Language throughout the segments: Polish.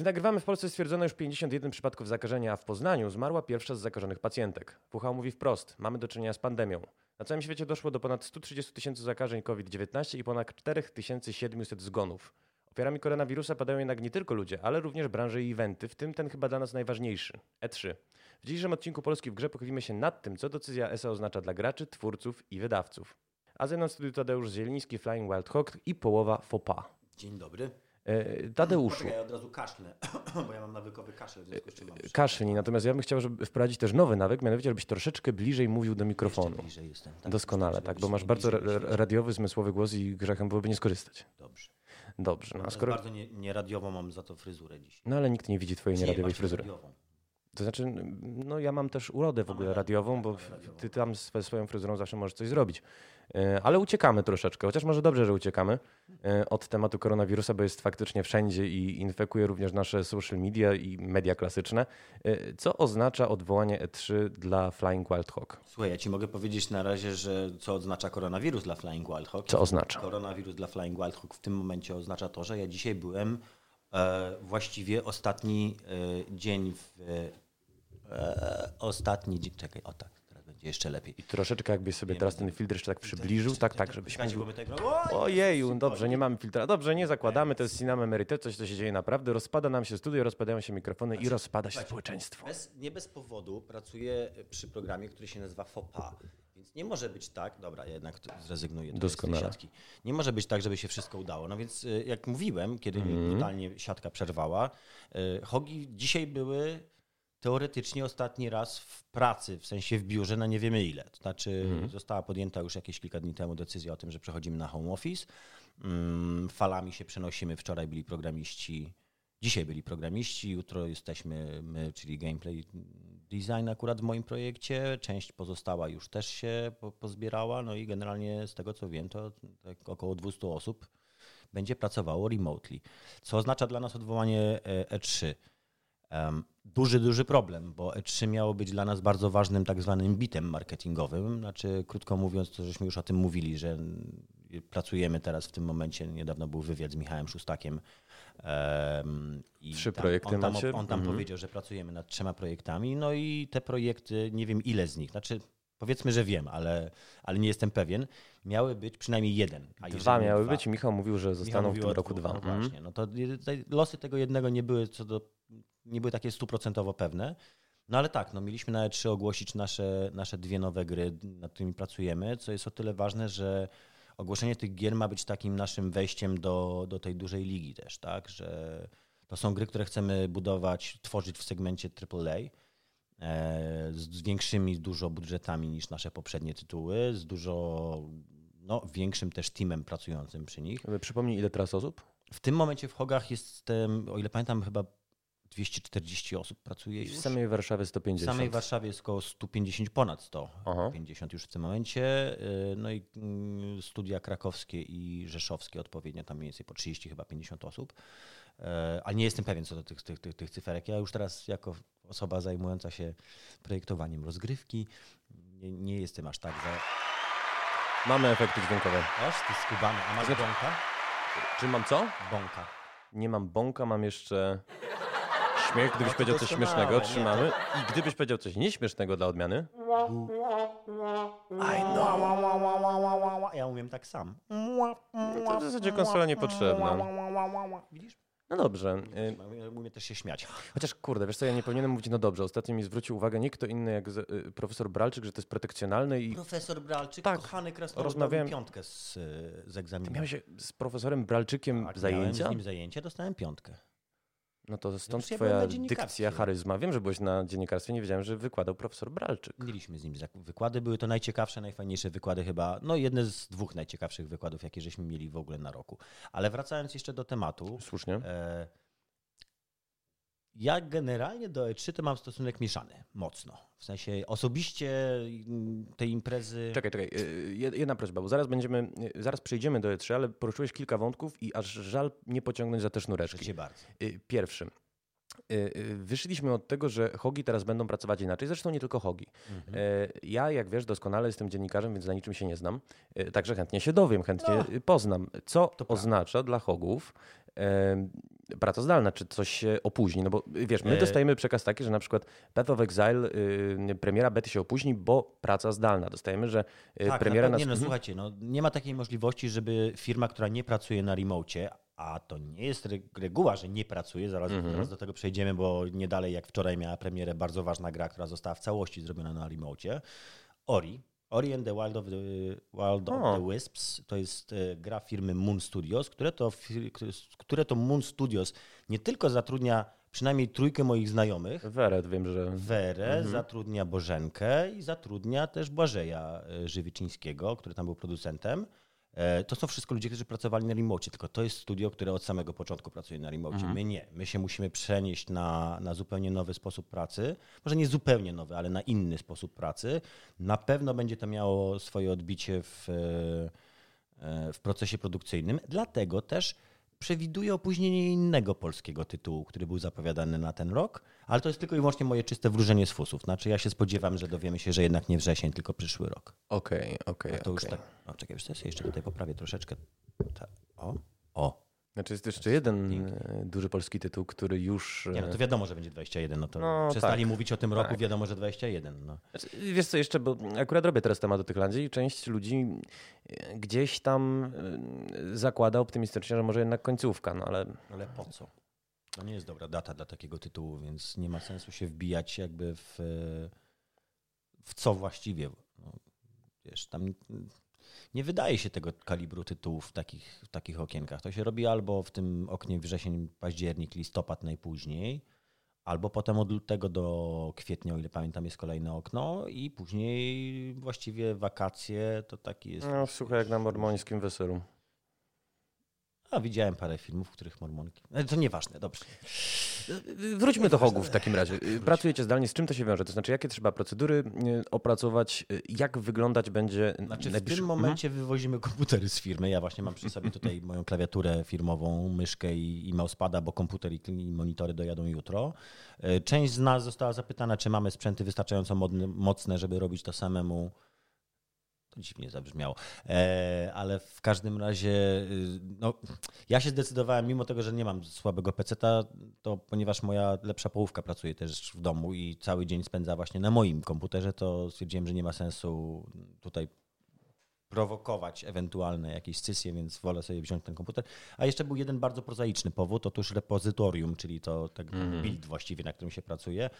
Gdy nagrywamy w Polsce stwierdzono już 51 przypadków zakażenia, a w Poznaniu zmarła pierwsza z zakażonych pacjentek. WHO mówi wprost, mamy do czynienia z pandemią. Na całym świecie doszło do ponad 130 tysięcy zakażeń COVID-19 i ponad 4700 zgonów. Ofiarami koronawirusa padają jednak nie tylko ludzie, ale również branże i eventy, w tym ten chyba dla nas najważniejszy E3. W dzisiejszym odcinku Polski w grze pochylimy się nad tym, co decyzja ESA oznacza dla graczy, twórców i wydawców. A ze mną studiu Tadeusz Zieliński, Flying Wild Hawk i połowa Fopa. Dzień dobry. E, Tadeuszu, Poczekaj, ja od razu kaszlę, bo ja mam nawykowy kaszel, w mam kaszlnij, natomiast ja bym chciał żeby wprowadzić też nowy nawyk, mianowicie żebyś troszeczkę bliżej mówił do mikrofonu. Jeszcze bliżej jestem. Tak, Doskonale, tak, bo masz bardzo radiowy, zmysłowy głos i grzechem byłoby nie skorzystać. Dobrze. Dobrze, no a skoro... bardzo nie, nie mam za to fryzurę dziś. No ale nikt nie widzi twojej Nie, nieradiowej fryzury. radiową. To znaczy, no ja mam też urodę w ogóle radiową, tak, bo ty tam ze swoją fryzurą zawsze możesz coś zrobić. E, Ale uciekamy troszeczkę, chociaż może dobrze, że uciekamy e, od tematu koronawirusa, bo jest faktycznie wszędzie i infekuje również nasze social media i media klasyczne. E, Co oznacza odwołanie E3 dla Flying Wild Hawk? Słuchaj, ja ci mogę powiedzieć na razie, że co oznacza koronawirus dla Flying Wild Hawk. Co oznacza? Koronawirus dla Flying Wild Hawk w tym momencie oznacza to, że ja dzisiaj byłem e, właściwie ostatni e, dzień w... E, ostatni dzień... Czekaj, o tak, będzie jeszcze lepiej. I troszeczkę jakbyś sobie teraz ten filtr jeszcze tak przybliżył, tak, tak, żebyś Czekajcie, mówił... Ojeju, dobrze, nie mamy filtra. Dobrze, nie zakładamy, to jest Cinema Emeryte, coś, co się dzieje naprawdę. Rozpada nam się studio, rozpadają się mikrofony i rozpada się społeczeństwo. Bez, nie bez powodu pracuję przy programie, który się nazywa FOPA. Więc nie może być tak, dobra, ja jednak zrezygnuję Doskonale. z tej siatki. Nie może być tak, żeby się wszystko udało. No więc y, jak mówiłem, kiedy Mhm. mi totalnie siatka przerwała, y, hogi dzisiaj były teoretycznie ostatni raz w pracy, w sensie w biurze na nie wiemy ile. To znaczy Mhm. została podjęta już jakieś kilka dni temu decyzja o tym, że przechodzimy na home office. Mm, Falami się przenosimy. Wczoraj byli programiści, dzisiaj byli programiści, jutro jesteśmy my, czyli gameplay design akurat w moim projekcie. Część pozostała już też się po- pozbierała. No i generalnie z tego co wiem, to tak około 200 osób będzie pracowało remotely. Co oznacza dla nas odwołanie e, E3. Em, Duży, duży problem, bo E3 miało być dla nas bardzo ważnym tak zwanym bitem marketingowym. Znaczy, krótko mówiąc, to żeśmy już o tym mówili, że pracujemy teraz w tym momencie. Niedawno był wywiad z Michałem Szustakiem. em, i Trzy tam, projekty on tam, macie? on tam Mhm. powiedział, że pracujemy nad trzema projektami. No i te projekty, nie wiem ile z nich, znaczy powiedzmy, że wiem, ale, ale nie jestem pewien, miały być przynajmniej jeden. Dwa miały dwa, być Michał mówił, że Michał zostaną w tym roku dwóch, dwa. No Mhm. właśnie, no to losy tego jednego nie były co do, nie były takie stuprocentowo pewne. No ale tak, no mieliśmy na E3 ogłosić nasze, nasze dwie nowe gry, nad którymi pracujemy, co jest o tyle ważne, że ogłoszenie tych gier ma być takim naszym wejściem do, do tej dużej ligi też, tak, że to są gry, które chcemy budować, tworzyć w segmencie AAA e, z większymi dużo budżetami niż nasze poprzednie tytuły, z dużo no, większym też teamem pracującym przy nich. Przypomnij, ile teraz osób? W tym momencie w Hogach jest, em, o ile pamiętam, chyba 240 osób pracuje W samej Warszawie W 150. samej Warszawie jest około 150, ponad 100, Aha. 50 już w tym momencie. y, No i mm, studia krakowskie i rzeszowskie odpowiednio, tam mniej więcej po 30, chyba 50 osób. E, Ale nie jestem pewien co do tych, tych, tych, tych cyferek. Ja już teraz jako osoba zajmująca się projektowaniem rozgrywki nie, nie jestem aż tak za... Mamy efekty dźwiękowe. Oż, ty skubany. A masz Znaczy- bąka? Czy mam co? Bąka. Nie mam bąka, mam jeszcze śmiech. Gdybyś No powiedział coś śmiesznego, trzymamy. I gdybyś powiedział coś nieśmiesznego dla odmiany, I know. Ja umiem tak sam. to w zasadzie konsola niepotrzebna. Widzisz? No dobrze. y, Umiem też się śmiać. Chociaż kurde, wiesz co, ja nie powinienem mówić, no dobrze, ostatnio mi zwrócił uwagę nie kto inny jak y, profesor Bralczyk, że to jest protekcjonalne i Profesor Bralczyk, Tak, kochany krasnolud, rozmawiałem- piątkę z, z egzaminu. miałeś z profesorem Bralczykiem Tak, Miałem zajęcia? z nim zajęcie, dostałem piątkę. No to stąd twoja dykcja, charyzma. Wiem, że byłeś na dziennikarstwie, nie wiedziałem, że wykładał profesor Bralczyk. Mieliśmy z nim wykłady, były to najciekawsze, najfajniejsze wykłady chyba, no jedne z dwóch najciekawszych wykładów, jakie żeśmy mieli w ogóle na roku. Ale wracając jeszcze do tematu, Słusznie. e, ja generalnie do E3 to mam stosunek mieszany, mocno. W sensie osobiście mm, tej imprezy... Czekaj, czekaj. y, jed- Jedna prośba, bo zaraz będziemy, y, zaraz przejdziemy do E3, ale poruszyłeś kilka wątków i aż żal nie pociągnąć za te Proszę sznureczki. cię bardzo. Y, Pierwszy. Y, y, Wyszliśmy od tego, że hogi teraz będą pracować inaczej. Zresztą nie tylko hogi. Y, Ja, jak wiesz, doskonale jestem dziennikarzem, więc na niczym się nie znam. Y, Także chętnie się dowiem, chętnie y, poznam, co oznacza dla hogów y, praca zdalna, czy coś się opóźni? No bo wiesz, my E- dostajemy przekaz taki, że na przykład Path of Exile, y, premiera bety się opóźni, bo praca zdalna. Dostajemy, że y, Tak, premiera na, nas... nie, no, Mhm. słuchajcie, no, nie ma takiej możliwości, żeby firma, która nie pracuje na remocie, a to nie jest re- reguła, że nie pracuje, zaraz, Mhm. zaraz do tego przejdziemy, bo nie dalej jak wczoraj miała premierę bardzo ważna gra, która została w całości zrobiona na remocie. Ori. Ori and the Wild of the, Wild of the Wisps. To jest e, gra firmy Moon Studios, które to, które to Moon Studios nie tylko zatrudnia przynajmniej trójkę moich znajomych, Weret, wiem, że... Werę, zatrudnia Bożenkę i zatrudnia też Błażeja e, Żywiczyńskiego, który tam był producentem. E, To są wszystko ludzie, którzy pracowali na remocie, tylko to jest studio, które od samego początku pracuje na remocie. My nie. My się musimy przenieść na, na zupełnie nowy sposób pracy. Może nie zupełnie nowy, ale na inny sposób pracy. Na pewno będzie to miało swoje odbicie w, e, w procesie produkcyjnym. Dlatego też przewiduję opóźnienie innego polskiego tytułu, który był zapowiadany na ten rok, ale to jest tylko i wyłącznie moje czyste wróżenie z fusów. Znaczy ja się spodziewam, że dowiemy się, że jednak nie wrzesień, tylko przyszły rok. Okej, okej, A to już okej. tak. O, czekaj, już sobie jeszcze tutaj poprawię troszeczkę. Ta, o, o. Znaczy jest jeszcze jeden e, duży polski tytuł, który już... Nie, no e, to wiadomo, że będzie 21. No to No, przestali tak. mówić o tym roku, Tak. wiadomo, że 21. No. Znaczy, Wiesz co jeszcze, bo akurat robię teraz temat o tych landzi i część ludzi e, gdzieś tam zakłada optymistycznie, że może jednak końcówka, no ale Ale po co? To nie jest dobra data dla takiego tytułu, więc nie ma sensu się wbijać jakby w, w co właściwie. No, wiesz, tam nie wydaje się tego kalibru tytułów w takich, w takich okienkach. To się robi albo w tym oknie wrzesień, październik, listopad najpóźniej, albo potem od lutego do kwietnia, o ile pamiętam, jest kolejne okno i później właściwie wakacje to taki jest. no, słuchaj jak na mormońskim weselu. A widziałem parę filmów, w których mormonki. Ale to nieważne, dobrze. Wróćmy do hogów w takim razie. Pracujecie zdalnie, z czym to się wiąże? To znaczy, jakie trzeba procedury e, opracować, e, jak wyglądać będzie Znaczy w najbliższy- tym momencie wywozimy komputery z firmy. Ja właśnie mam przy sobie tutaj moją klawiaturę firmową, myszkę i, i mousepada, bo komputer i, i monitory dojadą jutro. E, Część z nas została zapytana, czy mamy sprzęty wystarczająco modne, mocne, żeby robić to samemu. To dziwnie zabrzmiało. E, ale w każdym razie, y, no, ja się zdecydowałem, mimo tego, że nie mam słabego peceta, to ponieważ moja lepsza połówka pracuje też w domu i cały dzień spędza właśnie na moim komputerze, to stwierdziłem, że nie ma sensu tutaj prowokować ewentualne jakieś scysje, więc wolę sobie wziąć ten komputer. A jeszcze był jeden bardzo prozaiczny powód, otóż repozytorium, czyli to tak build właściwie, na którym się pracuje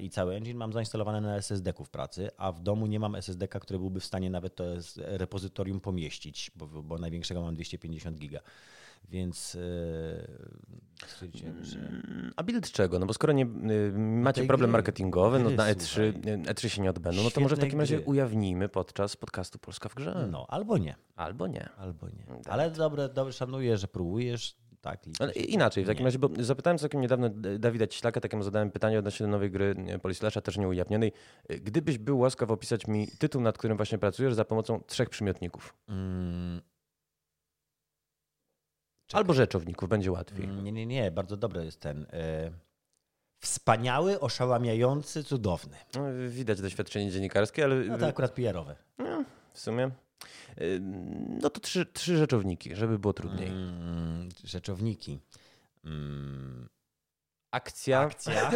i cały engine mam zainstalowane na SSD-ku w pracy, a w domu nie mam SSD-ka, który byłby w stanie nawet to repozytorium pomieścić, bo, bo największego mam 250 giga. Więc e, stwierdziłem, że... A build czego? No bo skoro nie, y, macie problem gry. marketingowy, no na E3, słuchaj. E3 się nie odbędą, no to może w takim razie gry. ujawnijmy podczas podcastu Polska w grze. No, albo nie, Albo nie. albo nie. Tak. Ale dobre, dobre szanuję, że próbujesz. Tak, Ale inaczej, w takim Nie. razie, bo zapytałem całkiem niedawno Dawida Ciślaka, takiemu zadałem pytanie odnośnie do nowej gry e, Polislasha, też nieujawnionej. E, Gdybyś był łaskaw opisać mi tytuł, nad którym właśnie pracujesz za pomocą trzech przymiotników. Mm. Albo rzeczowników, będzie łatwiej. Mm, Nie, nie, nie, bardzo dobry jest ten. E, wspaniały, oszałamiający, cudowny. No, widać doświadczenie dziennikarskie, ale No to akurat PR-owe. w sumie... No to trzy, trzy rzeczowniki, żeby było trudniej. Mm, rzeczowniki. Mm, Akcja. akcja.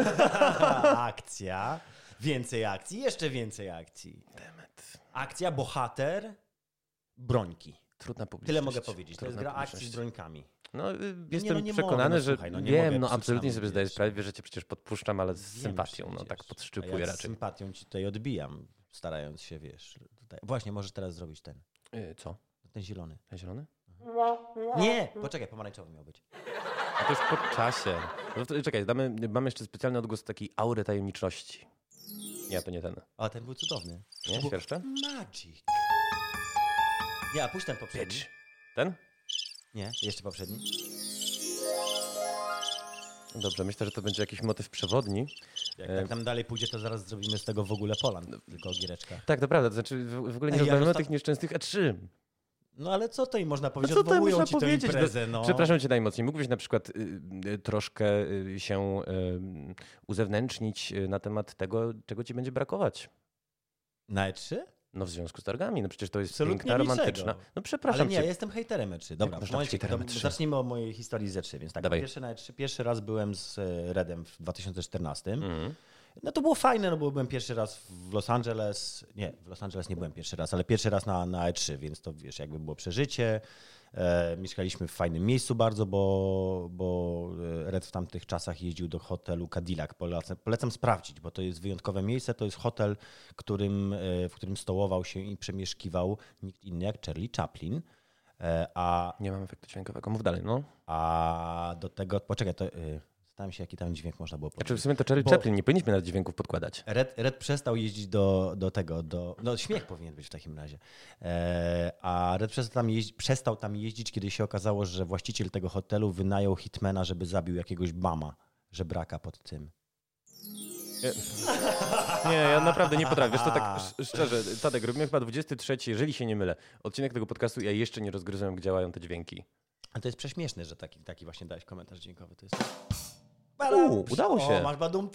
akcja. Więcej akcji, jeszcze więcej akcji. Akcja, bohater, brońki. Trudna publiczność. Tyle mogę powiedzieć. To jest Trudna gra akcji z brońkami. No, y, no jestem nie przekonany, mogę, no że słuchaj, no nie wiem, mogę no absolutnie sobie zdaję sprawę, że cię przecież podpuszczam, ale z Wiem sympatią, no tak podszczypuję ja z raczej. sympatią ci tutaj odbijam, starając się, wiesz. Tutaj. Właśnie, możesz teraz zrobić ten. Y, Co? Ten zielony. Ten zielony? Nie, poczekaj, pomarańczowy miał być. A to już po czasie. No czekaj, damy, mamy jeszcze specjalny odgłos takiej aury tajemniczności. Nie, to nie ten. A ten był cudowny. Nie? Był Świerszcze? Magic. Nie, a puść ten poprzedni. Bitch. Ten? Nie, jeszcze poprzedni. Dobrze, myślę, że to będzie jakiś motyw przewodni. Jak E. tak tam dalej pójdzie, to zaraz zrobimy z tego w ogóle Poland, tylko giereczka. Tak, to prawda, to znaczy w, ogóle nie ja rozmawiamy o tych nieszczęsnych E3. No ale co to im można powiedzieć? co Odwołują można ci powiedzieć? imprezę, no. Przepraszam cię najmocniej. Mógłbyś na przykład y, y, troszkę y, się y, uzewnętrznić na temat tego, czego ci będzie brakować? Na E3? No w związku z targami, no przecież to jest Absolutnie piękna, niczego. romantyczna. No przepraszam Ale nie, cię. ja jestem hejterem E3. Dobra, momencik, hejterem to E3? zacznijmy od mojej historii z E3. Więc tak, Dawaj. pierwszy na E3, pierwszy raz byłem z e, Redem w 2014. Mhm. No to było fajne, no bo byłem pierwszy raz w Los Angeles. Nie, w Los Angeles nie byłem pierwszy raz, ale pierwszy raz na, na E3, więc to wiesz, jakby było przeżycie. E, mieszkaliśmy w fajnym miejscu bardzo, bo, bo e, Red w tamtych czasach jeździł do hotelu Cadillac. Polecam, polecam sprawdzić, bo to jest wyjątkowe miejsce. To jest hotel, którym, e, w którym stołował się i przemieszkiwał nikt inny jak Charlie Chaplin. A Nie mam efektu dźwiękowego, mów dalej, no. a do tego, poczekaj, to y, zastanawiam się, jaki tam dźwięk można było Znaczy w podać. sumie to Charlie Bo- Chaplin, nie powinniśmy nawet dźwięków podkładać. Red, Red przestał jeździć do, do tego, do, no śmiech powinien być w takim razie. E, a Red przestał tam, jeździ, przestał tam jeździć, kiedy się okazało, że właściciel tego hotelu wynajął hitmana, żeby zabił jakiegoś bama, żebraka pod tym. Nie, ja naprawdę nie potrafię. Wiesz, to tak sz- szczerze, Tadek, robimy chyba 23, jeżeli się nie mylę, odcinek tego podcastu ja jeszcze nie rozgryzłem, jak działają te dźwięki. Ale to jest prześmieszne, że taki, taki właśnie dałeś komentarz dźwiękowy. To jest... Uuu, udało się. O, masz badum.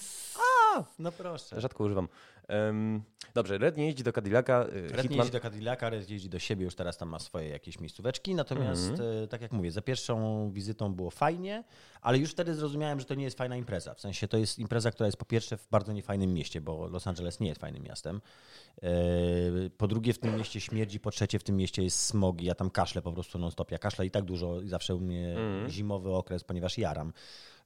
A, no proszę. Rzadko używam. Em, dobrze, Red nie jeździ do Cadillaca. y, Red nie Hitman... jeździ do Cadillaca, Red jeździ do siebie, już teraz tam ma swoje jakieś miejscóweczki, natomiast Mhm. e, tak jak mówię, za pierwszą wizytą było fajnie, ale już wtedy zrozumiałem, że to nie jest fajna impreza. W sensie to jest impreza, która jest po pierwsze w bardzo niefajnym mieście, bo Los Angeles nie jest fajnym miastem. E, Po drugie w tym mieście śmierdzi, po trzecie w tym mieście jest smog i ja tam kaszlę po prostu non stop. Ja kaszlę i tak dużo i zawsze u mnie Mhm. zimowy okres, ponieważ jaram.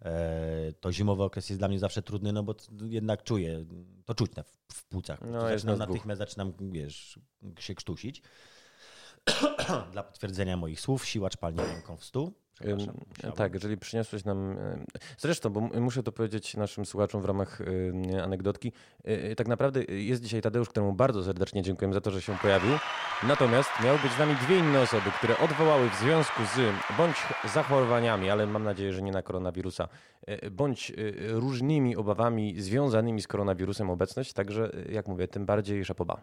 E, To zimowy okres jest dla mnie zawsze trudny, no bo jednak czuję, to czuć na, w płucach. No, zaczynam natychmiast zaczynam, wiesz, się krztusić. Dla potwierdzenia moich słów, siłacz palnie ręką w stół. Przepraszam, Ym, musiałem. Tak, jeżeli przyniosłeś nam. ym, Zresztą, bo muszę to powiedzieć naszym słuchaczom w ramach ym, anegdotki. y, Tak naprawdę jest dzisiaj Tadeusz, któremu bardzo serdecznie dziękujemy za to, że się pojawił. Natomiast miały być z nami dwie inne osoby, które odwołały w związku z bądź zachorowaniami, ale mam nadzieję, że nie na koronawirusa, y, bądź y, różnymi obawami związanymi z koronawirusem obecność. Także, y, jak mówię, tym bardziej szapoba.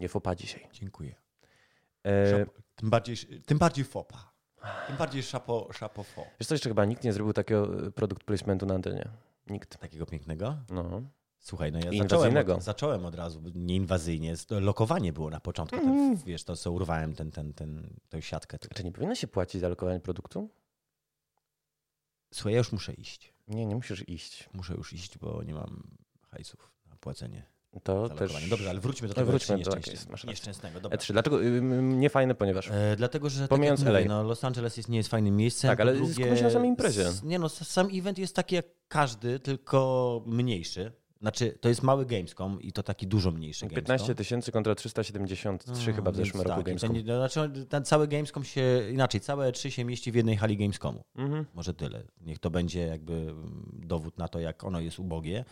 Nie fopa dzisiaj. Dziękuję. E, tym, bardziej, tym bardziej fopa. Tym bardziej szapo, szapo fo. wiesz co, jeszcze chyba nikt nie zrobił takiego y, produkt placementu na antenie. Nikt. Takiego pięknego? No. Słuchaj, no ja I zacząłem od, zacząłem od razu, nieinwazyjnie. Lokowanie było na początku. Ten, wiesz, to co urwałem ten, ten, ten, tę siatkę. Tu. Czy nie powinno się płacić za lokowanie produktu? Słuchaj, ja już muszę iść. Nie, nie musisz iść. Muszę już iść, bo nie mam hajsów na płacenie To też. Dobrze, ale wróćmy do No, tego wróćmy do- tak rację. nieszczęsnego. Dobra. E3. Dlaczego? Ym, niefajne, ponieważ. E, dlatego, że Pomijając tak jak mówię, LA. no, Los Angeles jest, nie jest fajnym miejscem. Tak, ale drugie, skupmy się na samej imprezie. Nie no, sam event jest taki jak każdy, tylko mniejszy. Znaczy, to jest mały Gamescom i to taki dużo mniejszy 15 Gamescom. tysięcy kontra 373 No, chyba w zeszłym roku tak, Gamescom. Nie, to znaczy, ten cały Gamescom się, inaczej, całe trzy się mieści w jednej hali Gamescomu. Mhm. Może tyle. Niech to będzie jakby mm, dowód na to, jak ono jest ubogie.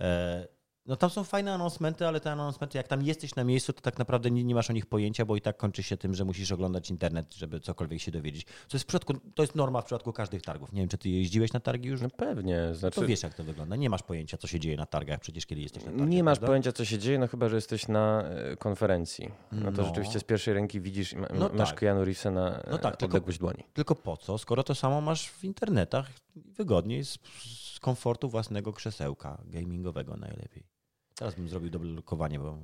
E, No tam są fajne announcementy, ale te announcementy, jak tam jesteś na miejscu, to tak naprawdę nie, nie masz o nich pojęcia, bo i tak kończy się tym, że musisz oglądać internet, żeby cokolwiek się dowiedzieć. To jest, w przypadku, to jest norma w przypadku każdych targów. Nie wiem, czy ty jeździłeś na targi już? No pewnie. Znaczy, To wiesz, jak to wygląda. Nie masz pojęcia, co się dzieje na targach, przecież kiedy jesteś na targach. nie masz prawda? pojęcia, co się dzieje, no chyba, że jesteś na e, konferencji. No to No. rzeczywiście z pierwszej ręki widzisz, i ma, No masz tak. Keanu Reevesa na No no tak, tak, tylko- odległość dłoni. Tylko po co, skoro to samo masz w internetach wygodniej, z, z komfortu własnego krzesełka gamingowego najlepiej. Teraz bym zrobił dobre lokowanie, bo...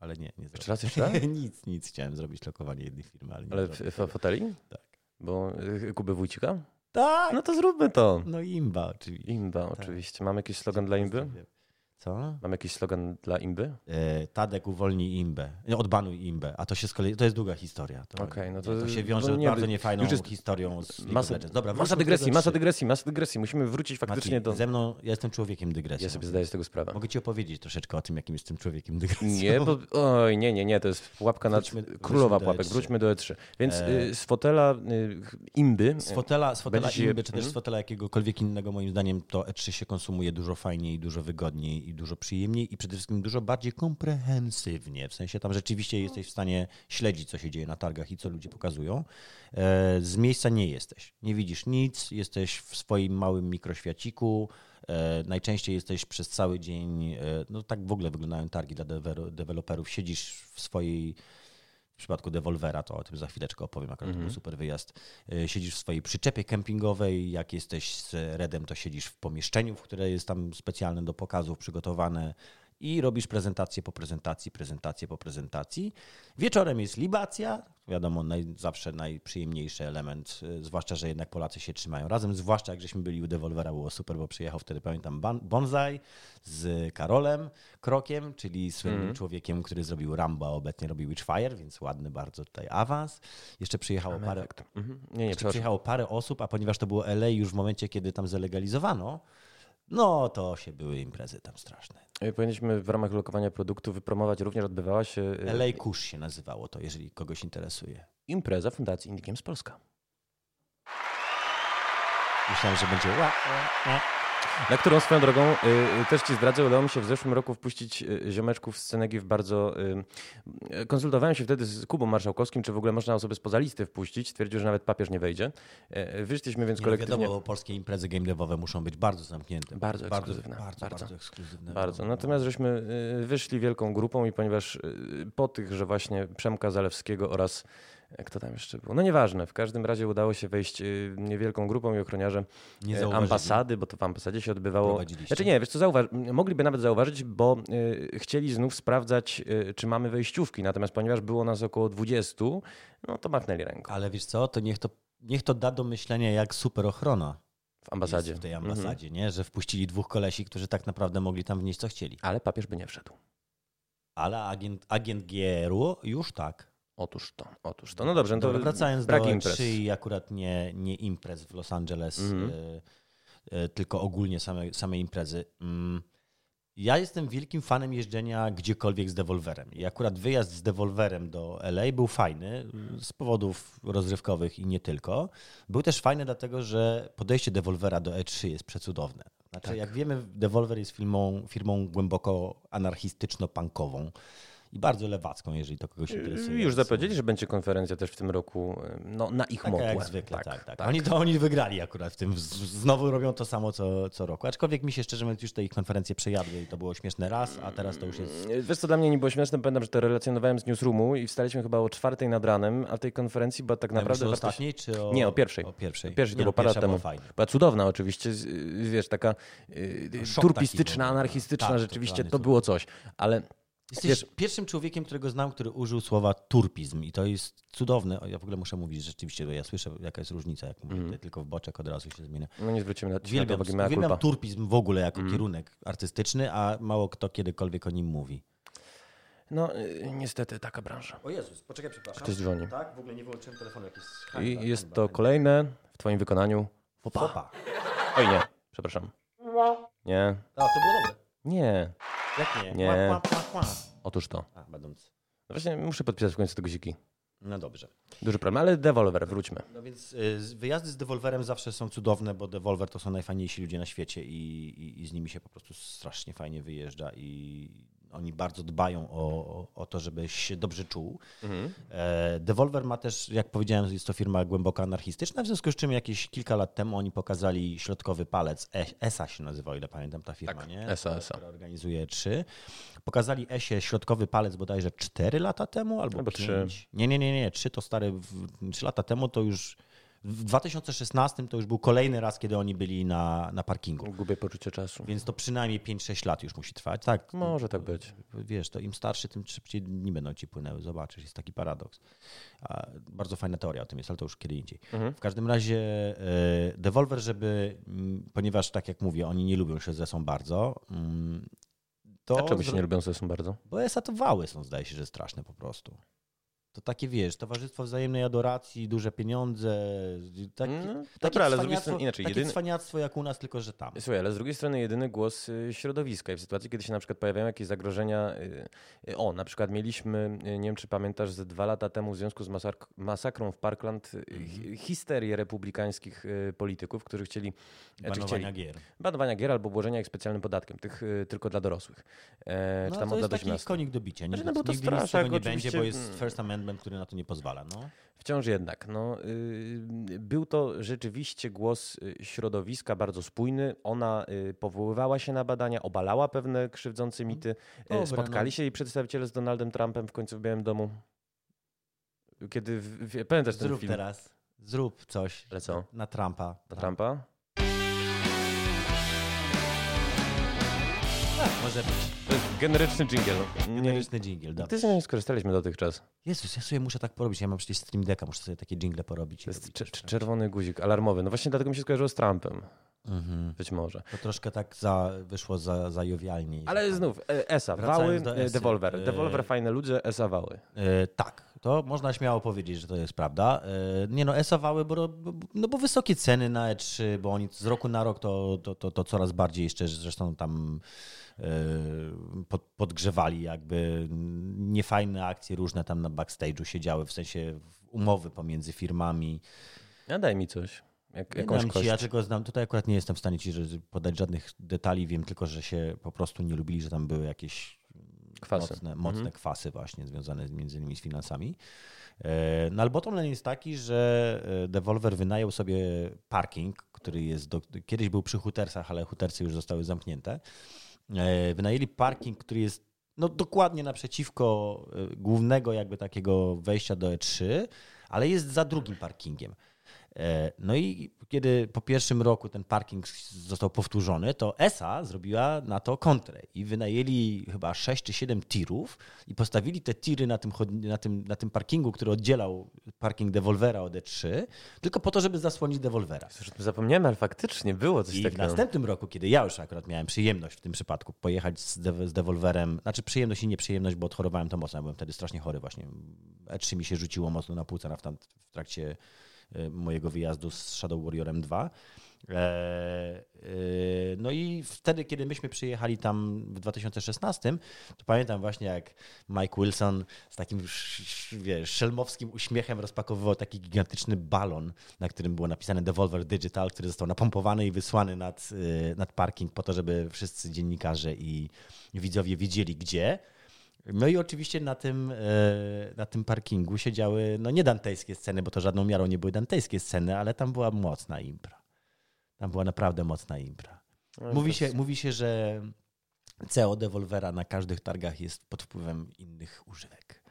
Ale nie, nie Jeszcze raz, jeszcze raz? nic, nic. Chciałem zrobić lokowanie jednej firmy, ale nie Ale w, foteli? Tak. Bo y, Kuby Wójcika? Tak! No to zróbmy to. No imba oczywiście. Imba, oczywiście. Mamy jakiś slogan dla Imby? Co? Mam jakiś slogan dla Imby? E, Tadek uwolni imbę. Nie, Odbanuj imbę. A to się z kolei, to jest długa historia. To, Okej, no to- to się no wiąże nie, bardzo niefajną już jest historią z League Masa. Dobra, masa dygresji, masa dygresji, masa dygresji. Musimy wrócić faktycznie Mati, do... Ze mną, ja jestem człowiekiem dygresji. Ja sobie zdaję z tego sprawę. Mogę ci opowiedzieć troszeczkę o tym, jakim jestem człowiekiem dygresji. Nie, bo, oj, nie, nie, nie, to jest pułapka na królowa pułapek. E3. Wróćmy do E3. Więc E, y, z fotela y, imby. Z fotela, z fotela Będzie się- Imby, czy też Mhm. z fotela jakiegokolwiek innego, moim zdaniem to E3 się konsumuje dużo fajniej, dużo wygodniej i dużo przyjemniej i przede wszystkim dużo bardziej komprehensywnie. W sensie tam rzeczywiście jesteś w stanie śledzić, co się dzieje na targach i co ludzie pokazują. E, Z miejsca nie jesteś. Nie widzisz nic, jesteś w swoim małym mikroświaciku. E, Najczęściej jesteś przez cały dzień, e, no tak w ogóle wyglądają targi dla dewe- deweloperów. Siedzisz w swojej w przypadku Devolvera, to o tym za chwileczkę opowiem, akurat to był super wyjazd. Y, Siedzisz w swojej przyczepie kempingowej, jak jesteś z Redem, to siedzisz w pomieszczeniu, w które jest tam specjalne do pokazów przygotowane. I robisz prezentację po prezentacji, prezentację po prezentacji. Wieczorem jest libacja, wiadomo, naj, zawsze najprzyjemniejszy element, y, zwłaszcza, że jednak Polacy się trzymają razem, zwłaszcza jak żeśmy byli u Devolvera, było super, bo przyjechał wtedy, pamiętam, Bonsai z Karolem Krokiem, czyli słynnym Mhm. człowiekiem, który zrobił Rambo, a obecnie robi Witchfire, więc ładny bardzo tutaj awans. Jeszcze przyjechało parę. Mhm. Nie, nie, jeszcze przyjechało parę osób, a ponieważ to było LA już w momencie, kiedy tam zalegalizowano, no to się były imprezy tam straszne. Y, Powinniśmy w ramach lokowania produktu wypromować, również odbywała się y, LA Kusz się nazywało to, jeżeli kogoś interesuje. impreza Fundacji Indie Games Polska. Myślałem, że będzie ła, ła, ła. Na którą swoją drogą y, y, też ci zdradzę, udało mi się w zeszłym roku wpuścić y, ziomeczków z Scenegi w bardzo. Y, y, konsultowałem się wtedy z Kubą Marszałkowskim, czy w ogóle można osoby spoza listy wpuścić. Stwierdził, że nawet papież nie wejdzie. Y, wyszliśmy więc Nie, no kolektywnie. wiadomo, bo polskie imprezy game devowe muszą być bardzo zamknięte. Bardzo bardzo, ekskluzywne, bardzo, bardzo. bardzo ekskluzywne. Bardzo. No, Natomiast żeśmy y, wyszli wielką grupą i ponieważ po tych, że właśnie Przemka Zalewskiego oraz kto tam jeszcze był? No nieważne. W każdym razie udało się wejść y, niewielką grupą i ochroniarze nie y, ambasady, bo to w ambasadzie się odbywało. Znaczy nie, wiesz co, zauważ, mogliby nawet zauważyć, bo y, chcieli znów sprawdzać, y, czy mamy wejściówki. Natomiast ponieważ było nas około 20, no to machnęli ręką Ale wiesz co, to niech to, niech to da do myślenia, jak super ochrona w ambasadzie. w tej Mhm. ambasadzie, nie? że wpuścili dwóch kolesi, którzy tak naprawdę mogli tam wnieść co chcieli. Ale papież by nie wszedł. Ale agent, agent GRU już tak. Otóż to, otóż to. No dobrze, no to Dobra, wracając brak do imprez. E3 i akurat nie, nie imprez w Los Angeles, Mhm. y, y, tylko ogólnie same, same imprezy. Mm, Ja jestem wielkim fanem jeżdżenia gdziekolwiek z Devolverem. I akurat wyjazd z Devolverem do LA był fajny z powodów rozrywkowych i nie tylko. Był też fajny dlatego, że podejście Devolvera do E3 jest przecudowne. Znaczy, Tak. jak wiemy, Devolver jest firmą, firmą głęboko anarchistyczno-punkową i bardzo lewacką, jeżeli to kogoś interesuje. Już zapowiedzieli, że będzie konferencja też w tym roku no, na ich Taka modłę. jak zwykle, tak, tak. Oni, to oni wygrali akurat w tym. Znowu robią to samo co, co roku. Aczkolwiek mi się szczerze mówiąc już te ich konferencje przejadły i to było śmieszne raz, a teraz to już jest... Wiesz co, dla mnie nie było śmieszne, pamiętam, że to relacjonowałem z Newsroomu i wstaliśmy chyba o czwartej nad ranem, a tej konferencji była tak naprawdę... o warto się- ostatniej czy o... Nie, o pierwszej. O pierwszej. Pierwszy, to Nie, było no, parę temu. była. Była cudowna oczywiście, wiesz, taka y, Szok turpistyczna, był. anarchistyczna, Tak, rzeczywiście to to było coś, ale Jesteś Wiesz- pierwszym człowiekiem, którego znam, który użył słowa turpizm i to jest cudowne. Ja w ogóle muszę mówić że rzeczywiście, bo ja słyszę jaka jest różnica, jak mówię, Mhm. tylko w boczek od razu się zmienia. no nie zwrócimy na, na to Uwielbiam, uwagi, uwielbiam turpizm w ogóle jako Mhm. kierunek artystyczny, a mało kto kiedykolwiek o nim mówi. No y, niestety taka branża. O Jezus, poczekaj, przepraszam. Ktoś dzwoni. Tak, w ogóle nie wyłączyłem telefonu. Jakieś I jest to kolejne w twoim wykonaniu fopa. Fopa. Oj nie, przepraszam. Nie, A, to było dobre. Nie, Jak nie? Nie. Ła, ła, ła, ła. otóż to. A, będąc. No właśnie muszę podpisać w końcu te guziki. No dobrze. Duży problem, ale Devolver, wróćmy. No więc y, wyjazdy z Devolverem zawsze są cudowne, bo Devolver to są najfajniejsi ludzie na świecie i, i, i z nimi się po prostu strasznie fajnie wyjeżdża i oni bardzo dbają o, o, to, żebyś się dobrze czuł. E, Devolver ma też, jak powiedziałem, jest to firma głęboko anarchistyczna, w związku z czym jakieś kilka lat temu oni pokazali środkowy palec, ESA się nazywa, o ile pamiętam ta firma, Tak, nie? ESA, ESA. Która organizuje trzy. Pokazali ESie środkowy palec bodajże 4 lata temu albo, Albo 5. trzy. Nie, nie, nie, nie, 3 to stary, 3 lata temu to już w 2016 to już był kolejny raz, kiedy oni byli na, na parkingu. Gubię poczucie czasu. Więc to przynajmniej 5-6 lat już musi trwać. Tak, Może tak być. wiesz, to im starszy, tym szybciej dni będą ci płynęły. Zobaczysz, jest taki paradoks. Bardzo fajna teoria o tym jest, ale to już kiedy indziej. Mhm. W każdym razie e, Devolver, żeby, mm, ponieważ tak jak mówię, oni nie lubią się ze sobą bardzo, mm, to... A czemu się nie lubią ze sobą bardzo? Bo ESA to wały są, zdaje się, że straszne po prostu. To takie, wiesz, towarzystwo wzajemnej adoracji, duże pieniądze, takie, No, takie, dobra, ale z drugiej strony inaczej, takie jedyny- cwaniactwo jak u nas, tylko że tam. Słuchaj, ale z drugiej strony jedyny głos y, środowiska i w sytuacji, kiedy się na przykład pojawiają jakieś zagrożenia, y, y, o, na przykład mieliśmy, nie wiem czy pamiętasz, ze dwa lata temu w związku z masak- masakrą w Parkland Mhm. hi- histerię republikańskich polityków, którzy chcieli, Banowania chcieli gier. banowania gier albo obłożenia ich specjalnym podatkiem, tych tylko dla dorosłych, e, No, czy tam to jest taki 18. konik do bicia. Znaczy, Nigdy, no bo to nigdy straszak, nie będzie, bo jest. First Amendment, który na to nie pozwala. No. Wciąż jednak. No, y, był to rzeczywiście głos y, środowiska bardzo spójny. Ona y, powoływała się na badania, obalała pewne krzywdzące mity. Y, Dobra, Spotkali no. się jej przedstawiciele z Donaldem Trumpem w końcu w Białym Domu. Kiedy, w, w, pamiętasz ten Zrób film teraz. Zrób coś Ale co? Na, na Trumpa. na Trumpa? Tak, może być. Generyczny jingle. Nie, Generyczny jingle, ty dobrze. z niego nie skorzystaliśmy dotychczas. Jezus, ja sobie muszę tak porobić. Ja mam przecież Stream Decka, muszę sobie takie jingle porobić. To jest cz- czerwony guzik alarmowy. No właśnie dlatego mi się skojarzyło z Trumpem. Mhm. Być może. To troszkę tak za, wyszło za, za jowialnie. Ale znów, e, ESA, Wracając wały, e, Esy. Devolver. E, Devolver, fajne ludzie, ESA, wały. E, tak, to można śmiało powiedzieć, że to jest prawda. E, nie no, esowały, bo, bo- no bo wysokie ceny na E3, bo oni z roku na rok to, to, to, to coraz bardziej jeszcze, zresztą tam e, podgrzewali jakby niefajne akcje różne tam na backstage'u się działy, w sensie umowy pomiędzy firmami. Ja daj mi coś. Jak, jakąś ci, kość. ja tylko znam, tutaj akurat nie jestem w stanie ci podać żadnych detali, wiem tylko, że się po prostu nie lubili, że tam były jakieś Kwasy. mocne, mocne Mhm. kwasy właśnie związane między innymi z finansami. E, No ale bottom line jest taki, że e, Devolver wynajął sobie parking, który jest, do, kiedyś był przy Hootersach, ale Hootersy już zostały zamknięte. E, Wynajęli parking, który jest no, dokładnie naprzeciwko e, głównego jakby takiego wejścia do E3, ale jest za drugim parkingiem. E, No i kiedy po pierwszym roku ten parking został powtórzony, to ESA zrobiła na to kontrę i wynajęli chyba 6 czy 7 tirów i postawili te tiry na tym, na tym, na tym parkingu, który oddzielał parking Devolvera od E3, tylko po to, żeby zasłonić Devolvera. Zapomniałem, ale faktycznie było coś I w takiego. następnym roku, kiedy ja już akurat miałem przyjemność w tym przypadku pojechać z, de- z Devolverem, znaczy przyjemność i nieprzyjemność, bo odchorowałem to mocno, ja byłem wtedy strasznie chory właśnie. E3 mi się rzuciło mocno na płuca w, tam, w trakcie mojego wyjazdu z Shadow Warriorem 2. E, e, No i wtedy, kiedy myśmy przyjechali tam w 2016, to pamiętam właśnie jak Mike Wilson z takim sz- sz- wiesz, szelmowskim uśmiechem rozpakowywał taki gigantyczny balon, na którym było napisane Devolver Digital, który został napompowany i wysłany nad, y, nad parking po to, żeby wszyscy dziennikarze i widzowie wiedzieli gdzie. No i oczywiście na tym, e, na tym parkingu siedziały, no nie dantejskie sceny, bo to żadną miarą nie były dantejskie sceny, ale tam była mocna impra. Tam była naprawdę mocna impra. Mówi się, mówi się, że CEO Devolvera na każdych targach jest pod wpływem innych używek.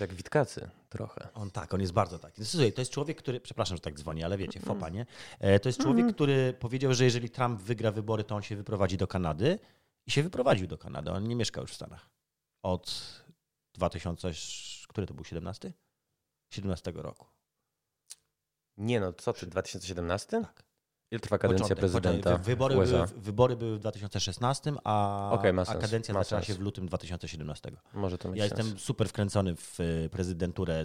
Jak Witkacy trochę. On tak, on jest bardzo taki. No, Słuchaj, to jest człowiek, który, przepraszam, że tak dzwoni, ale wiecie, Mhm. fopa, nie? E, To jest człowiek, który powiedział, że jeżeli Trump wygra wybory, to on się wyprowadzi do Kanady i się wyprowadził do Kanady. On nie mieszka już w Stanach. Od 2000, który to był, 17? 17 roku. Nie no, co ty, 2017? Tak. Ile trwa kadencja Początek, prezydenta początek. Wybory, były, wybory były w 2016, a, ma a kadencja ma zaczęła sens. się w lutym 2017. Może to mieć Ja sens. jestem super wkręcony w y, prezydenturę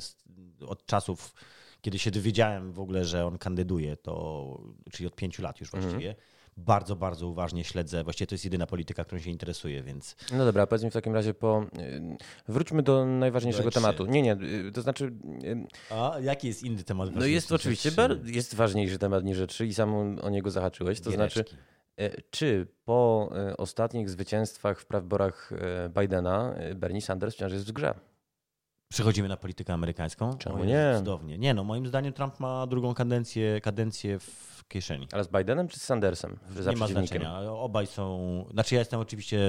od czasów, kiedy się dowiedziałem w ogóle, że on kandyduje, to, czyli od pięciu lat już Mhm. właściwie. Bardzo, bardzo uważnie śledzę. Właściwie to jest jedyna polityka, którą się interesuje, więc No dobra, powiedz mi w takim razie po... y, Wróćmy do najważniejszego Do E3. tematu. Nie, nie, y, to znaczy... y, A jaki jest inny temat? No jest oczywiście, bar- jest ważniejszy temat niż rzeczy i sam o niego zahaczyłeś. To znaczy, Giereczki. y, czy po y, ostatnich zwycięstwach w wyborach y, Bidena Bernie Sanders wciąż jest w grze? Przechodzimy na politykę amerykańską? Czemu nie? Cudownie. Nie, no moim zdaniem Trump ma drugą kadencję, kadencję w kieszeni. Ale z Bidenem czy z Sandersem? Za nie ma znaczenia. Obaj są. Znaczy, ja jestem oczywiście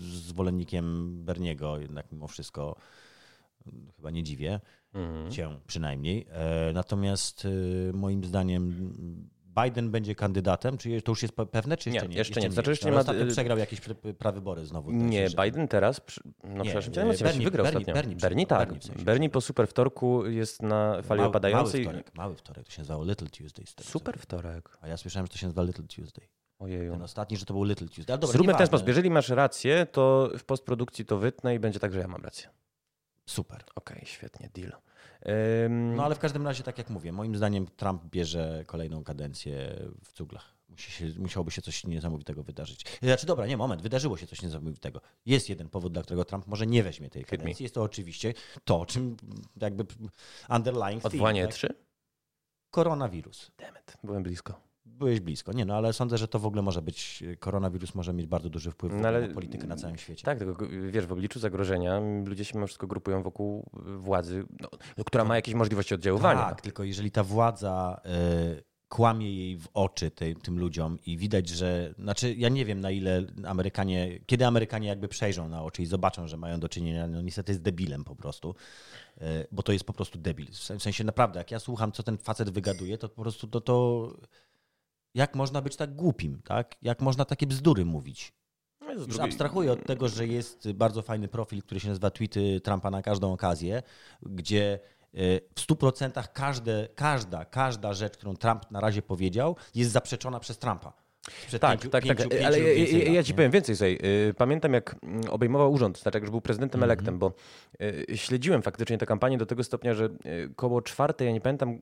zwolennikiem Berniego, jednak mimo wszystko mm, chyba nie dziwię Mhm. cię przynajmniej. E, Natomiast y, moim zdaniem Biden będzie kandydatem, czy to już jest pe- pewne, czy jeszcze Nie, nie? jeszcze nie. Znaczy, jest. jeszcze nie ma- Ostatnio przegrał jakieś pr- prawybory znowu. Nie, także, że- Biden teraz, no Nie, przepraszam, e, cię, emocje Bernie- wygrał Bernie- ostatnio. Bernie Bernie, tak. Bernie w sensie Bernie po super wtorku jest na fali Mały- opadającej. Mały wtorek, mały wtorek, to się nazywało Little Tuesday. Super wtorek. A ja słyszałem, że to się nazywa Little Tuesday. Ojeju. Ten ostatni, że to był Little Tuesday. Dobra, Zróbmy w ten sposób. Jeżeli masz rację, to w postprodukcji to wytnę i będzie tak, że ja mam rację. Super. Okej, świetnie, deal. No ale w każdym razie, tak jak mówię, moim zdaniem Trump bierze kolejną kadencję w cuglach. Musi się, musiałoby się coś niesamowitego wydarzyć. Znaczy, dobra, nie, moment, wydarzyło się coś niesamowitego. Jest jeden powód, dla którego Trump może nie weźmie tej kadencji. Jest to oczywiście to, o czym jakby underlying Odwołanie theme, tak? 3? Koronawirus. Demet, byłem blisko. Byłeś blisko. Nie, no ale sądzę, że to w ogóle może być, koronawirus może mieć bardzo duży wpływ No, ale- na politykę na całym świecie. Tak, tylko wiesz, w obliczu zagrożenia ludzie się mimo wszystko grupują wokół władzy, no, no, która ma jakieś możliwości oddziaływania. Tak, tylko jeżeli ta władza y, kłamie jej w oczy tej, tym ludziom i widać, że. Znaczy, ja nie wiem na ile Amerykanie. Kiedy Amerykanie jakby przejrzą na oczy i zobaczą, że mają do czynienia no, niestety z debilem po prostu. y, Bo to jest po prostu debil. W sensie naprawdę, jak ja słucham, co ten facet wygaduje, to po prostu to. to jak można być tak głupim, tak? Jak można takie bzdury mówić? No Już drugi- abstrahuję od tego, że jest bardzo fajny profil, który się nazywa Tweety Trumpa na każdą okazję, gdzie e, w 100% każde, każda, każda rzecz, którą Trump na razie powiedział, jest zaprzeczona przez Trumpa. Sprzed Tak, pięciu- tak, pięciu- tak. pięciu Ale ja, ja, ci nie? powiem więcej sobie. Pamiętam, jak mm, obejmował urząd, znaczy jak już był prezydentem Mhm. elektem, bo y, śledziłem faktycznie tę kampanię do tego stopnia, że y, koło czwartej, ja nie pamiętam,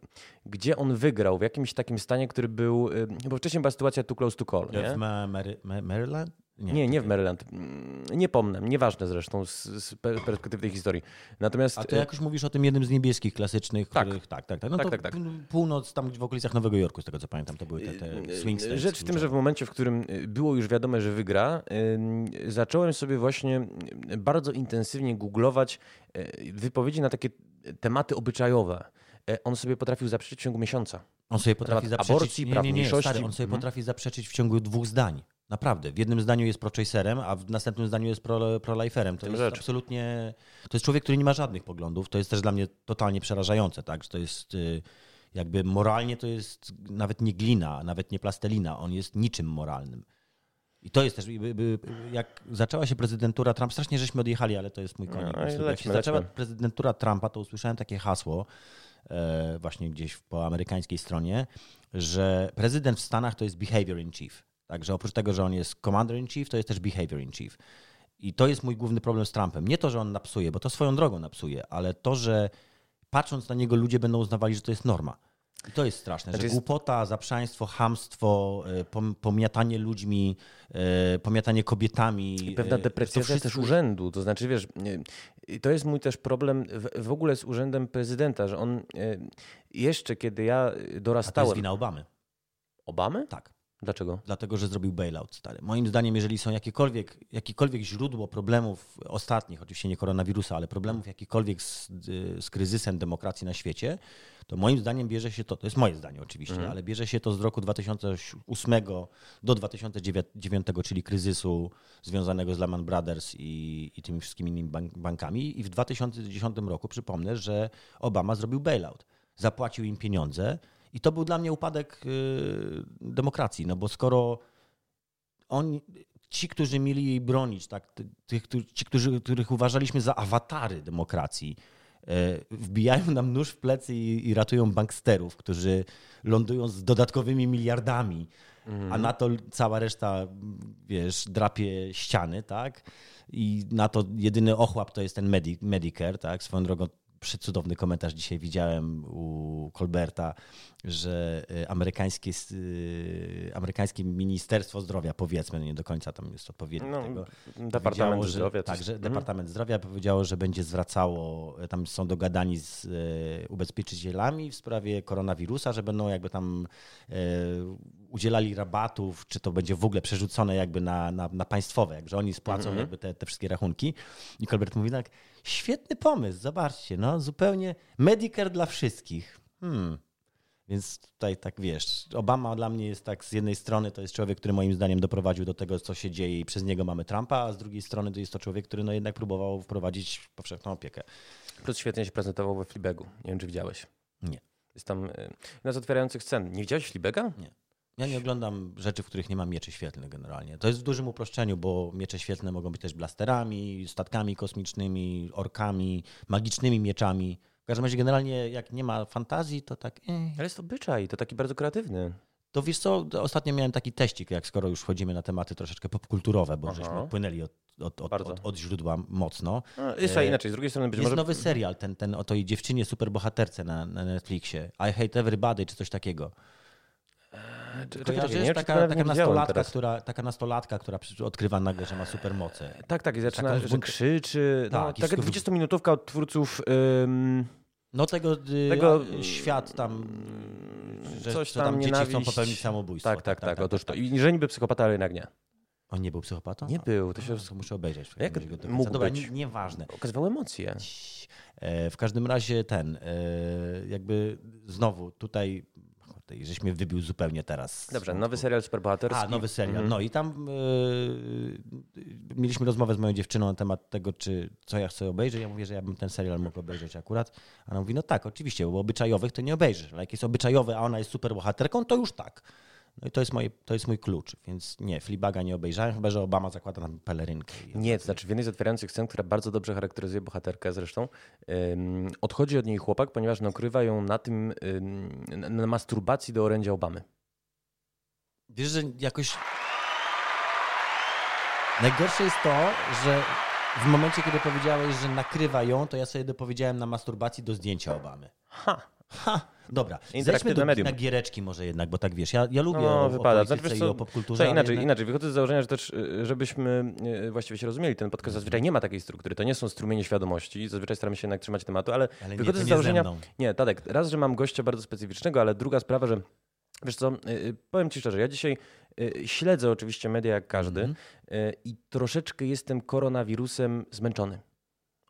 gdzie on wygrał, w jakimś takim stanie, który był, bo wcześniej była sytuacja too close to call, nie? W Ma- Mary, Ma- Maryland? Nie, nie w Maryland. Mm, Nie pomnę, nieważne zresztą z, z pe- perspektywy tej historii. Natomiast A to y, jak już mówisz o tym jednym z niebieskich klasycznych, Tak. których, tak, tak, tak. No Tak, tak, tak. północ, tam w okolicach Nowego Jorku, z tego co pamiętam, to były te, te swing states. Rzecz w tym, że w momencie, w którym y, było już wiadome, że wygra, y, zacząłem sobie właśnie y, bardzo intensywnie googlować y, wypowiedzi na takie tematy obyczajowe. Y, On sobie potrafił zaprzeczyć w ciągu miesiąca. On sobie potrafi zaprzeczyć... aborcji, nie, nie, nie, stary, on sobie Mhm. potrafi zaprzeczyć w ciągu dwóch zdań. Naprawdę. W jednym zdaniu jest pro-chaserem, a w następnym zdaniu jest pro- pro-liferem. To jest rzecz. absolutnie... To jest człowiek, który nie ma żadnych poglądów. To jest też dla mnie totalnie przerażające, tak? Że to jest... y, Jakby moralnie to jest nawet nie glina, nawet nie plastelina. On jest niczym moralnym. I to jest też, jak zaczęła się prezydentura Trumpa, strasznie żeśmy odjechali, ale to jest mój konik. No, jak się lećmy, zaczęła prezydentura Trumpa, to usłyszałem takie hasło e, właśnie gdzieś po amerykańskiej stronie, że prezydent w Stanach to jest behavior in chief. Także oprócz tego, że on jest commander in chief, to jest też behavior in chief. I to jest mój główny problem z Trumpem. Nie to, że on napsuje, bo to swoją drogą napsuje, ale to, że patrząc na niego ludzie będą uznawali, że to jest norma. I to jest straszne, Znaczy że głupota, zaprzaństwo, hamstwo, e, pom- pomiatanie ludźmi, e, pomiatanie kobietami. I pewna e, to deprecjacja wszystko- też urzędu. To znaczy, wiesz, to jest mój też problem w, ogóle z urzędem prezydenta, że on jeszcze kiedy ja A to jest dorastałem... wina Obamy. Obamy? Tak. Dlaczego? Dlatego, że zrobił bailout, stary. Moim zdaniem, jeżeli są jakiekolwiek, jakiekolwiek źródło problemów ostatnich, oczywiście nie koronawirusa, ale problemów jakikolwiek z, z kryzysem demokracji na świecie, to moim zdaniem bierze się to, to jest moje zdanie oczywiście, ale bierze się to z roku 2008 do 2009, czyli kryzysu związanego z Lehman Brothers i, i tymi wszystkimi innymi bank, bankami. I w 2010 roku przypomnę, że Obama zrobił bailout. Zapłacił im pieniądze i to był dla mnie upadek y, demokracji, no bo skoro oni, ci, którzy mieli jej bronić, tak, ty- tych, ci, którzy, których uważaliśmy za awatary demokracji, e, wbijają nam nóż w plecy i, i ratują banksterów, którzy lądują z dodatkowymi miliardami, a na to cała reszta, wiesz, drapie ściany, tak? I na to jedyny ochłap to jest ten Medi- Medicare, tak? Swoją drogą przecudowny komentarz dzisiaj widziałem u Colberta, że y, amerykańskie, y, amerykańskie Ministerstwo Zdrowia, powiedzmy, nie do końca tam jest odpowiednik No, tego, Departament że- Zdrowia. Tak, coś- że Mhm. Departament Zdrowia powiedziało, że będzie zwracało, tam są dogadani z ubezpieczycielami w sprawie koronawirusa, że będą jakby tam udzielali rabatów, czy to będzie w ogóle przerzucone jakby na, na, na państwowe, jak że oni spłacą Mhm. jakby te, te wszystkie rachunki. I Colbert mówi tak, świetny pomysł, zobaczcie, no zupełnie Medicare dla wszystkich. Hmm. Więc tutaj tak wiesz, Obama dla mnie jest tak z jednej strony to jest człowiek, który moim zdaniem doprowadził do tego, co się dzieje i przez niego mamy Trumpa, a z drugiej strony to jest to człowiek, który no jednak próbował wprowadzić powszechną opiekę. Plus świetnie się prezentował we Fleabagu. Nie wiem, czy widziałeś. Nie. Jest tam y, z otwierających scen. Nie widziałeś Fleabaga? Ja nie oglądam rzeczy, w których nie ma mieczy świetlnych generalnie. To jest w dużym uproszczeniu, bo miecze świetlne mogą być też blasterami, statkami kosmicznymi, orkami, magicznymi mieczami. W każdym razie generalnie jak nie ma fantazji, to tak... Eh. Ale jest obyczaj, to taki bardzo kreatywny. To wiesz co, ostatnio miałem taki teścik, jak skoro już wchodzimy na tematy troszeczkę popkulturowe, bo Aha. żeśmy odpłynęli od, od, od, od źródła mocno. No, jest E, inaczej, z drugiej strony być Jest może... nowy serial, ten, ten o tej dziewczynie superbohaterce na, na Netflixie. I Hate Everybody, czy coś takiego. Kojarzysz? nie taka, taka, nastolatka, która, taka nastolatka, która odkrywa nagle, że ma supermoce. Tak, tak, i zaczyna, Taką że zbunt- krzyczy. No, Tak, i taka wszystko- 20-minutówka od twórców... ym, No tego, y, Tego- świat tam, że, coś że tam tam dzieci chcą popełnić samobójstwo. Tak, tak, tak, otóż to. I że niby psychopata, ale jednak nie. On nie był psychopatą? Nie był, to się to muszę obejrzeć. Jak mógł Dobra, być? nie- nieważne. okazywał emocje. E, W każdym razie ten, e, jakby znowu tutaj, kurde, żeś mnie wybił zupełnie teraz. Dobrze, wątku. nowy serial superbohaterski. A, nowy serial. Mhm. No i tam e, mieliśmy rozmowę z moją dziewczyną na temat tego, czy co ja chcę obejrzeć. Ja mówię, że ja bym ten serial mógł obejrzeć akurat. A ona mówi, no tak, oczywiście, bo obyczajowych to nie obejrzysz. Ale jak jest obyczajowy, a ona jest super bohaterką, to już tak. No i to jest, moje, to jest mój klucz, więc nie, Fleabaga nie obejrzałem, chyba że Obama zakłada tam pelerynkę. Nie, to znaczy w jednej z otwierających scen, która bardzo dobrze charakteryzuje bohaterkę zresztą, odchodzi od niej chłopak, ponieważ nakrywa ją na tym, ym, na, na masturbacji do orędzia Obamy. Wiesz, że jakoś. Najgorsze jest to, że w momencie, kiedy powiedziałeś, że nakrywa ją, to ja sobie dopowiedziałem na masturbacji do zdjęcia Obamy. Ha! Ha! Dobra, zejdźmy do, medium. na giereczki może jednak, bo tak wiesz, ja, ja lubię No, o, wypada. o Znaczy, wiesz i co, o popkulturze, inaczej, jednak- inaczej. Wychodzę z założenia, że też, y, żebyśmy y, właściwie się rozumieli, ten podcast zazwyczaj nie ma takiej struktury. To nie są strumienie świadomości. Zazwyczaj staramy się jednak trzymać tematu, ale, Ale nie, wychodzę z nie ze założenia. mną. Nie, Tadek, raz, że mam gościa bardzo specyficznego, ale druga sprawa, że wiesz co, y, powiem ci szczerze, ja dzisiaj śledzę oczywiście media jak każdy Mhm. y, i troszeczkę jestem koronawirusem zmęczony.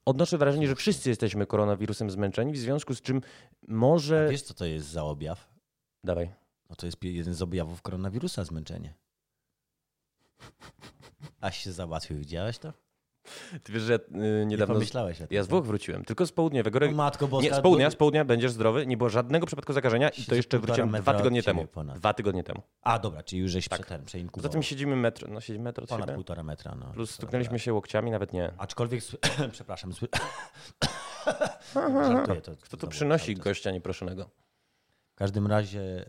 Odnoszę wrażenie, że wszyscy jesteśmy koronawirusem zmęczeni, w związku z czym może... A wiesz, co to jest za objaw? Dawaj. No to jest jeden z objawów koronawirusa, zmęczenie. Aś się załatwił, widziałeś to? Ty wiesz, że y, Nie niedawno... pomyślałeś o tym. Ja z Włoch wróciłem, tylko z południowego. O matko boska. Nie, z południa, z południa będziesz zdrowy, nie było żadnego przypadku zakażenia i to jeszcze wróciłem dwa tygodnie temu. ponad. Dwa tygodnie temu. A dobra, czyli już żeś Tak. tak. ten przeinkubował. tym siedzimy metr, no siedzimy metr od Ponad siebie, półtora metra. No. plus stuknęliśmy się łokciami, nawet nie. Aczkolwiek, przepraszam, sły... Żartuję, to Kto tu przynosi gościa nieproszonego? W każdym razie, e,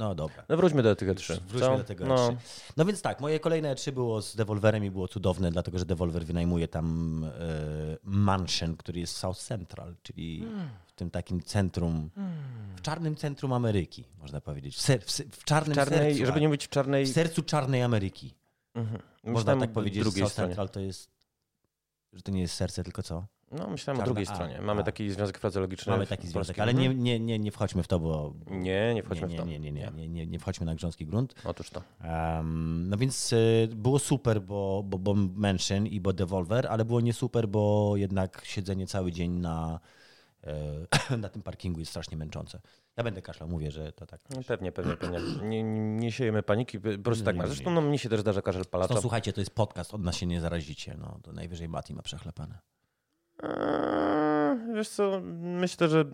no dobra. No wróćmy do tych E3. Wróćmy co? do tego no. E3. No więc tak, moje kolejne E3 było z Devolverem i było cudowne, dlatego że Devolver wynajmuje tam e, mansion, który jest w South Central, czyli w tym takim centrum, w czarnym centrum Ameryki, można powiedzieć. W, ser, w, w czarnym W czarnej, sercu. żeby nie mówić w czarnej... W sercu czarnej Ameryki. Mhm. Można tak powiedzieć, South stronie. Central to jest, że to nie jest serce, tylko co? No, myślałem o Czarna- drugiej a, stronie. Mamy a. taki związek frazeologiczny. Mamy taki związek, polskim. ale nie, nie, nie, nie wchodźmy w to, bo... Nie, nie wchodźmy nie, w to. Nie, nie, nie, nie, nie, nie wchodźmy na grząski grunt. Otóż to. Um, no więc y, było super, bo, bo, bo Mansion i bo Devolver, ale było nie super, bo jednak siedzenie cały dzień na, e, na tym parkingu jest strasznie męczące. Ja będę kaszlał, mówię, że to tak. No, pewnie, pewnie, pewnie. Nie, nie, siejemy paniki, po prostu tak ma. Zresztą no, mnie się też zdarza kaszel palacza. No słuchajcie, to jest podcast, od nas się nie zarazicie. No, to najwyżej Mati ma przechlepane. Eee, Wiesz co, myślę, że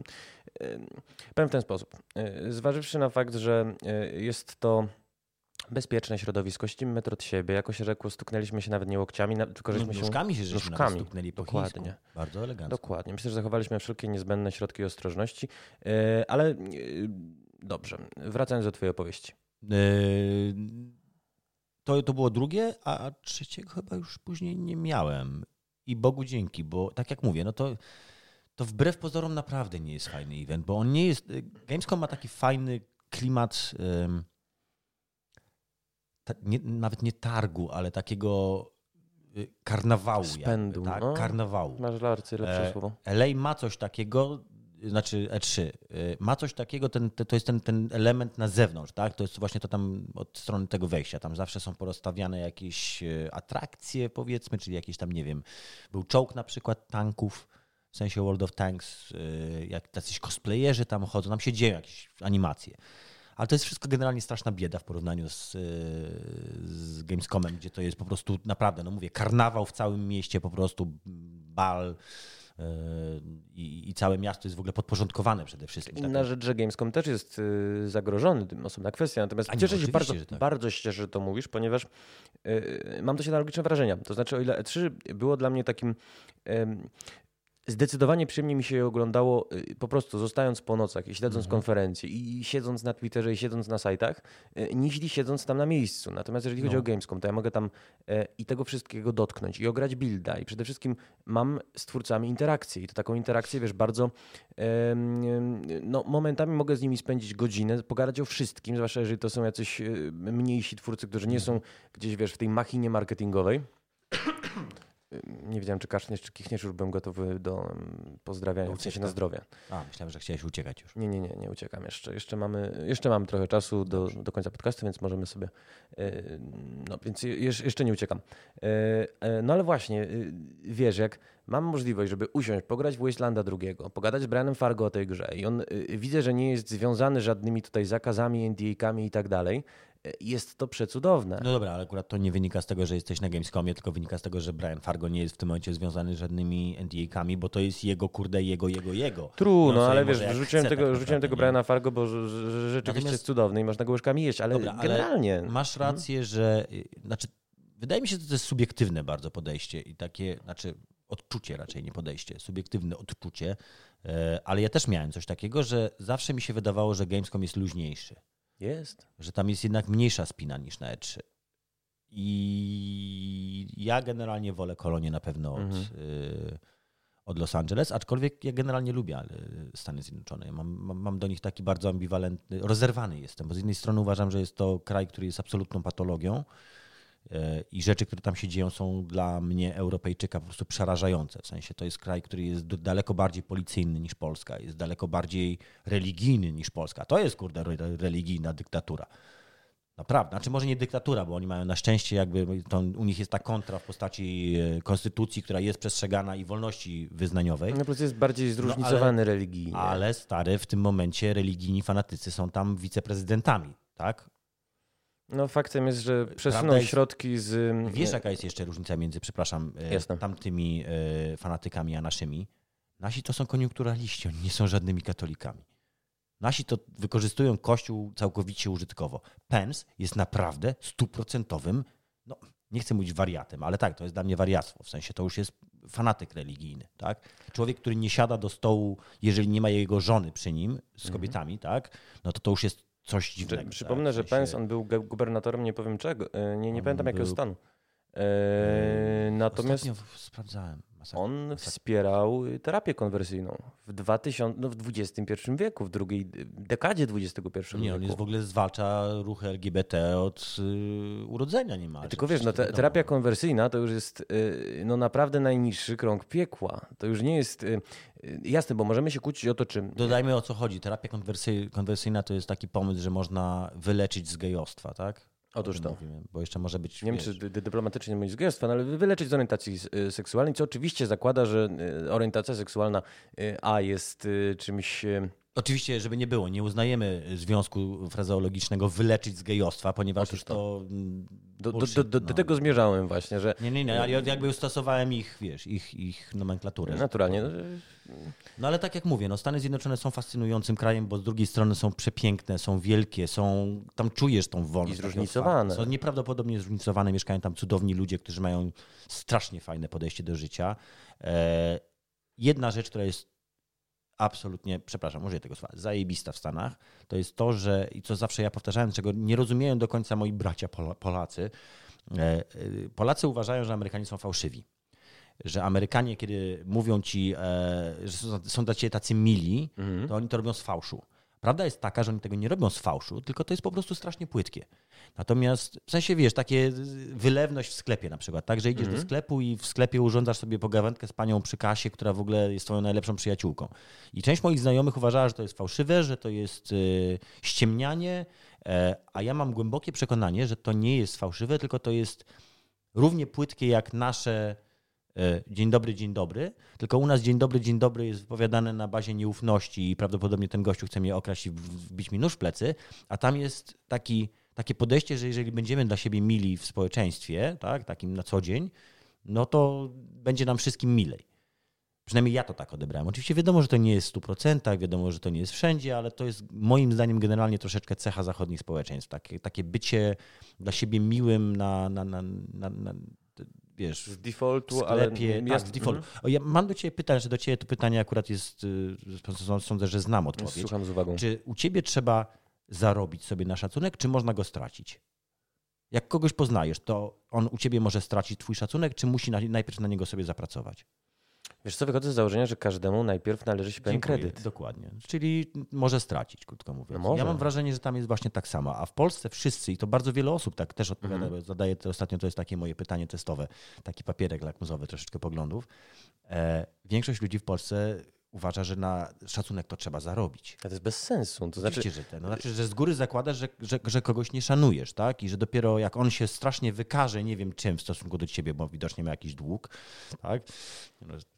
powiem w ten sposób. E, Zważywszy na fakt, że e, jest to bezpieczne środowisko, ścimy metr od siebie, jako się rzekło, stuknęliśmy się nawet nie łokciami, tylko żeśmy No, się... nóżkami się żeśmy nóżkami, stuknęli po dokładnie. chińsku. Bardzo elegancko. Dokładnie. Myślę, że zachowaliśmy wszelkie niezbędne środki ostrożności, e, ale e, dobrze. Wracając do twojej opowieści. To, to było drugie, a trzeciego chyba już później nie miałem. I Bogu dzięki, bo tak jak mówię, no to, to wbrew pozorom naprawdę nie jest fajny event, bo on nie jest. Gamescom ma taki fajny klimat. ym, ta, nie, nawet nie targu, ale takiego y, karnawału. Spędu, jakby, tak, no. karnawału. Masz larcy lepsze E, słowo. LA ma coś takiego, znaczy E3, y, ma coś takiego, ten, te- to jest ten, ten element na zewnątrz, tak? To jest właśnie to tam od strony tego wejścia. Tam zawsze są porozstawiane jakieś y, atrakcje, powiedzmy, czyli jakieś tam, nie wiem, był czołg na przykład tanków, w sensie World of Tanks, y, jak tacyś cosplayerzy tam chodzą, tam się dzieją jakieś animacje. Ale to jest wszystko generalnie straszna bieda w porównaniu z, z Gamescomem, gdzie to jest po prostu naprawdę, no mówię, karnawał w całym mieście, po prostu bal i, i całe miasto jest w ogóle podporządkowane przede wszystkim. Inna rzecz, że Gamescom też jest y, zagrożony, tym osobna kwestia. Natomiast A cieszę się bardzo, że tak. bardzo się, że to mówisz, ponieważ y, mam dość analogiczne wrażenia. To znaczy, o ile E3 było dla mnie takim. Zdecydowanie przyjemnie mi się je oglądało y, po prostu zostając po nocach i śledząc Mhm. konferencje i siedząc na Twitterze i siedząc na sajtach, y, niźli siedząc tam na miejscu. Natomiast jeżeli chodzi No. o Gamescom, to ja mogę tam e, i tego wszystkiego dotknąć i ograć builda i przede wszystkim mam z twórcami interakcję i to taką interakcję, wiesz, bardzo no, momentami mogę z nimi spędzić godzinę, pogadać o wszystkim, zwłaszcza jeżeli to są jacyś e, mniejsi twórcy, którzy nie są gdzieś, wiesz, w tej machinie marketingowej. Nie wiedziałem, czy kaszniesz, czy kichniesz, już byłem gotowy do pozdrawiania, w sensie na zdrowie. A, myślałem, że chciałeś uciekać już. Nie, nie, nie, nie uciekam jeszcze. Jeszcze mamy, jeszcze mamy trochę czasu do, do końca podcastu, więc możemy sobie. e, No, więc jeszcze nie uciekam. E, e, No ale właśnie, wiesz, jak mam możliwość, żeby usiąść, pograć w Wastelanda drugiego, pogadać z Brianem Fargo o tej grze i on widzę, że nie jest związany żadnymi tutaj zakazami, NDA-kami i tak dalej. Jest to przecudowne. No dobra, ale akurat to nie wynika z tego, że jesteś na Gamescomie, tylko wynika z tego, że Brian Fargo nie jest w tym momencie związany z żadnymi NDA-kami, bo to jest jego kurde, jego, jego, jego. True, No, no, ale wiesz, rzuciłem chce tego, tak rzuciłem tego? Briana Fargo, bo rzeczywiście Natomiast- jest cudowny i można go łyżkami jeść, ale Dobra, ale generalnie... Masz rację, że y, znaczy, wydaje mi się, że to jest subiektywne bardzo podejście i takie, znaczy odczucie raczej, nie podejście, subiektywne odczucie, e, ale ja też miałem coś takiego, że zawsze mi się wydawało, że Gamescom jest luźniejszy, Jest. że tam jest jednak mniejsza spina niż na E3. I ja generalnie wolę kolonię na pewno od, Mhm. y, od Los Angeles, aczkolwiek ja generalnie lubię y, Stany Zjednoczone. Mam, mam, mam do nich taki bardzo ambiwalentny, rozerwany jestem, bo z jednej strony uważam, że jest to kraj, który jest absolutną patologią i rzeczy, które tam się dzieją są dla mnie, Europejczyka, po prostu przerażające. W sensie to jest kraj, który jest daleko bardziej policyjny niż Polska, jest daleko bardziej religijny niż Polska. To jest, kurde, re- religijna dyktatura. Naprawdę, znaczy może nie dyktatura, bo oni mają na szczęście jakby, to u nich jest ta kontra w postaci e, konstytucji, która jest przestrzegana i wolności wyznaniowej, No plus jest bardziej zróżnicowany religijnie. ale stary, w tym momencie religijni fanatycy są tam wiceprezydentami, tak? No faktem jest, że przesuną jest- środki z... Wiesz jaka jest jeszcze różnica między, przepraszam, e, Jasne. tamtymi e, fanatykami a naszymi? Nasi to są koniunkturaliści, oni nie są żadnymi katolikami. Nasi to wykorzystują Kościół całkowicie użytkowo. Pence jest naprawdę stuprocentowym, no nie chcę mówić wariatem, ale tak, to jest dla mnie wariactwo. W sensie to już jest fanatyk religijny, tak? Człowiek, który nie siada do stołu, jeżeli nie ma jego żony przy nim, z kobietami, tak? No to to już jest coś dziwnego. przypomnę, tak? Że Pence, on był gu- gubernatorem, nie powiem czego, e, nie, nie On pamiętam jakiego był- stanu. E, natomiast Ostatnio sprawdzałem. Masakra. on Masakra. wspierał terapię konwersyjną w, 2000, no w XXI wieku, w drugiej dekadzie XXI Nie, on wieku. jest w ogóle zwalcza ruchy LGBT od y, urodzenia niemalże. Tylko wiesz, no, te, terapia konwersyjna to już jest y, no, naprawdę najniższy krąg piekła. To już nie jest y, y, jasne, bo możemy się kłócić o to, czym. Dodajmy o co chodzi. Terapia konwersy, konwersyjna to jest taki pomysł, że można wyleczyć z gejostwa, tak? Otóż to. Mówimy, bo jeszcze może być. Nie wiem, czy dy- dy- dyplomatycznie mówić z gejostwa, no, ale wyleczyć z orientacji y, seksualnej, co oczywiście zakłada, że y, orientacja seksualna y, A jest czymś. Oczywiście, żeby nie było, nie uznajemy związku frazeologicznego wyleczyć z gejostwa, ponieważ Otóż to. to Do, do, do, do, no. tego zmierzałem właśnie, że Nie, nie, nie, ale ja jakby stosowałem ich, wiesz, ich, ich nomenklaturę. że naturalnie. tak no, y, No ale tak jak mówię, no Stany Zjednoczone są fascynującym krajem, bo z drugiej strony są przepiękne, są wielkie, są tam czujesz tą wolność. I takie zróżnicowane. Są nieprawdopodobnie zróżnicowane, mieszkają tam cudowni ludzie, którzy mają strasznie fajne podejście do życia. E, jedna rzecz, która jest absolutnie, przepraszam, użyję tego słowa, zajebista w Stanach, to jest to, że, i co zawsze ja powtarzałem, czego nie rozumieją do końca moi bracia Pola- Polacy, e, e, Polacy uważają, że Amerykanie są fałszywi że Amerykanie, kiedy mówią ci, e, że są, są dla ciebie tacy mili, Mhm. to oni to robią z fałszu. Prawda jest taka, że oni tego nie robią z fałszu, tylko to jest po prostu strasznie płytkie. Natomiast w sensie wiesz, takie wylewność w sklepie na przykład, tak, że idziesz do sklepu i w sklepie urządzasz sobie pogawędkę z panią przy kasie, która w ogóle jest twoją najlepszą przyjaciółką. I część moich znajomych uważała, że to jest fałszywe, że to jest y, ściemnianie, e, a ja mam głębokie przekonanie, że to nie jest fałszywe, tylko to jest równie płytkie jak nasze dzień dobry, dzień dobry, tylko u nas dzień dobry, dzień dobry jest wypowiadane na bazie nieufności i prawdopodobnie ten gościu chce mnie okraść i wbić mi nóż w plecy, a tam jest taki, takie podejście, że jeżeli będziemy dla siebie mili w społeczeństwie, tak, takim na co dzień, no to będzie nam wszystkim milej. Przynajmniej ja to tak odebrałem. Oczywiście wiadomo, że to nie jest w 100%, wiadomo, że to nie jest wszędzie, ale to jest moim zdaniem generalnie troszeczkę cecha zachodnich społeczeństw. Takie, takie bycie dla siebie miłym na, na, na, na wiesz, z defaultu, sklepie, ale tak, jasne, z defaultu. mhm. Ja mam do ciebie pytanie, że do ciebie to pytanie akurat jest, y, sądzę, że znam odpowiedź. Słucham z uwagą. Czy u ciebie trzeba zarobić sobie na szacunek, czy można go stracić? Jak kogoś poznajesz, to on u ciebie może stracić twój szacunek, czy musi na, najpierw na niego sobie zapracować? Wiesz co, wychodzę z założenia, że każdemu najpierw należy się pewien kredyt. Dokładnie. Czyli może stracić, krótko mówiąc. No może. Ja mam wrażenie, że tam jest właśnie tak samo. A w Polsce wszyscy, i to bardzo wiele osób tak też odpowiada, bo zadaję to ostatnio, to jest takie moje pytanie testowe, taki papierek lakmuzowy, troszeczkę poglądów. E, większość ludzi w Polsce uważa, że na szacunek to trzeba zarobić. Ale to jest bez sensu. To znaczy, Oczywiście, że ten. No, znaczy, że z góry zakładasz, że, że, że kogoś nie szanujesz, tak? I że dopiero jak on się strasznie wykaże, nie wiem czym w stosunku do ciebie, bo widocznie ma jakiś dług, tak?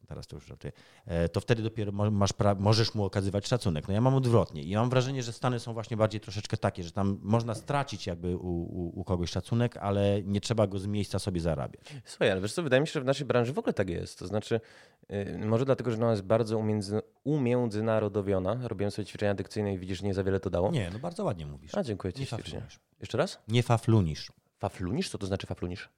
Teraz to już żartuję, e, to wtedy dopiero masz możesz mu okazywać szacunek. No ja mam odwrotnie i mam wrażenie, że Stany są właśnie bardziej troszeczkę takie, że tam można stracić jakby u, u, u kogoś szacunek, ale nie trzeba go z miejsca sobie zarabiać. Słuchaj, ale wiesz co, wydaje mi się, że w naszej branży w ogóle tak jest. To znaczy, yy, może dlatego, że ona jest bardzo umiędzy, umiędzynarodowiona. Robiłem sobie ćwiczenia dykcyjne i widzisz, nie za wiele to dało. Nie, no bardzo ładnie mówisz. A, dziękuję ci Nie. Jeszcze raz? Nie faflunisz. Faflunisz? Co to znaczy faflunisz?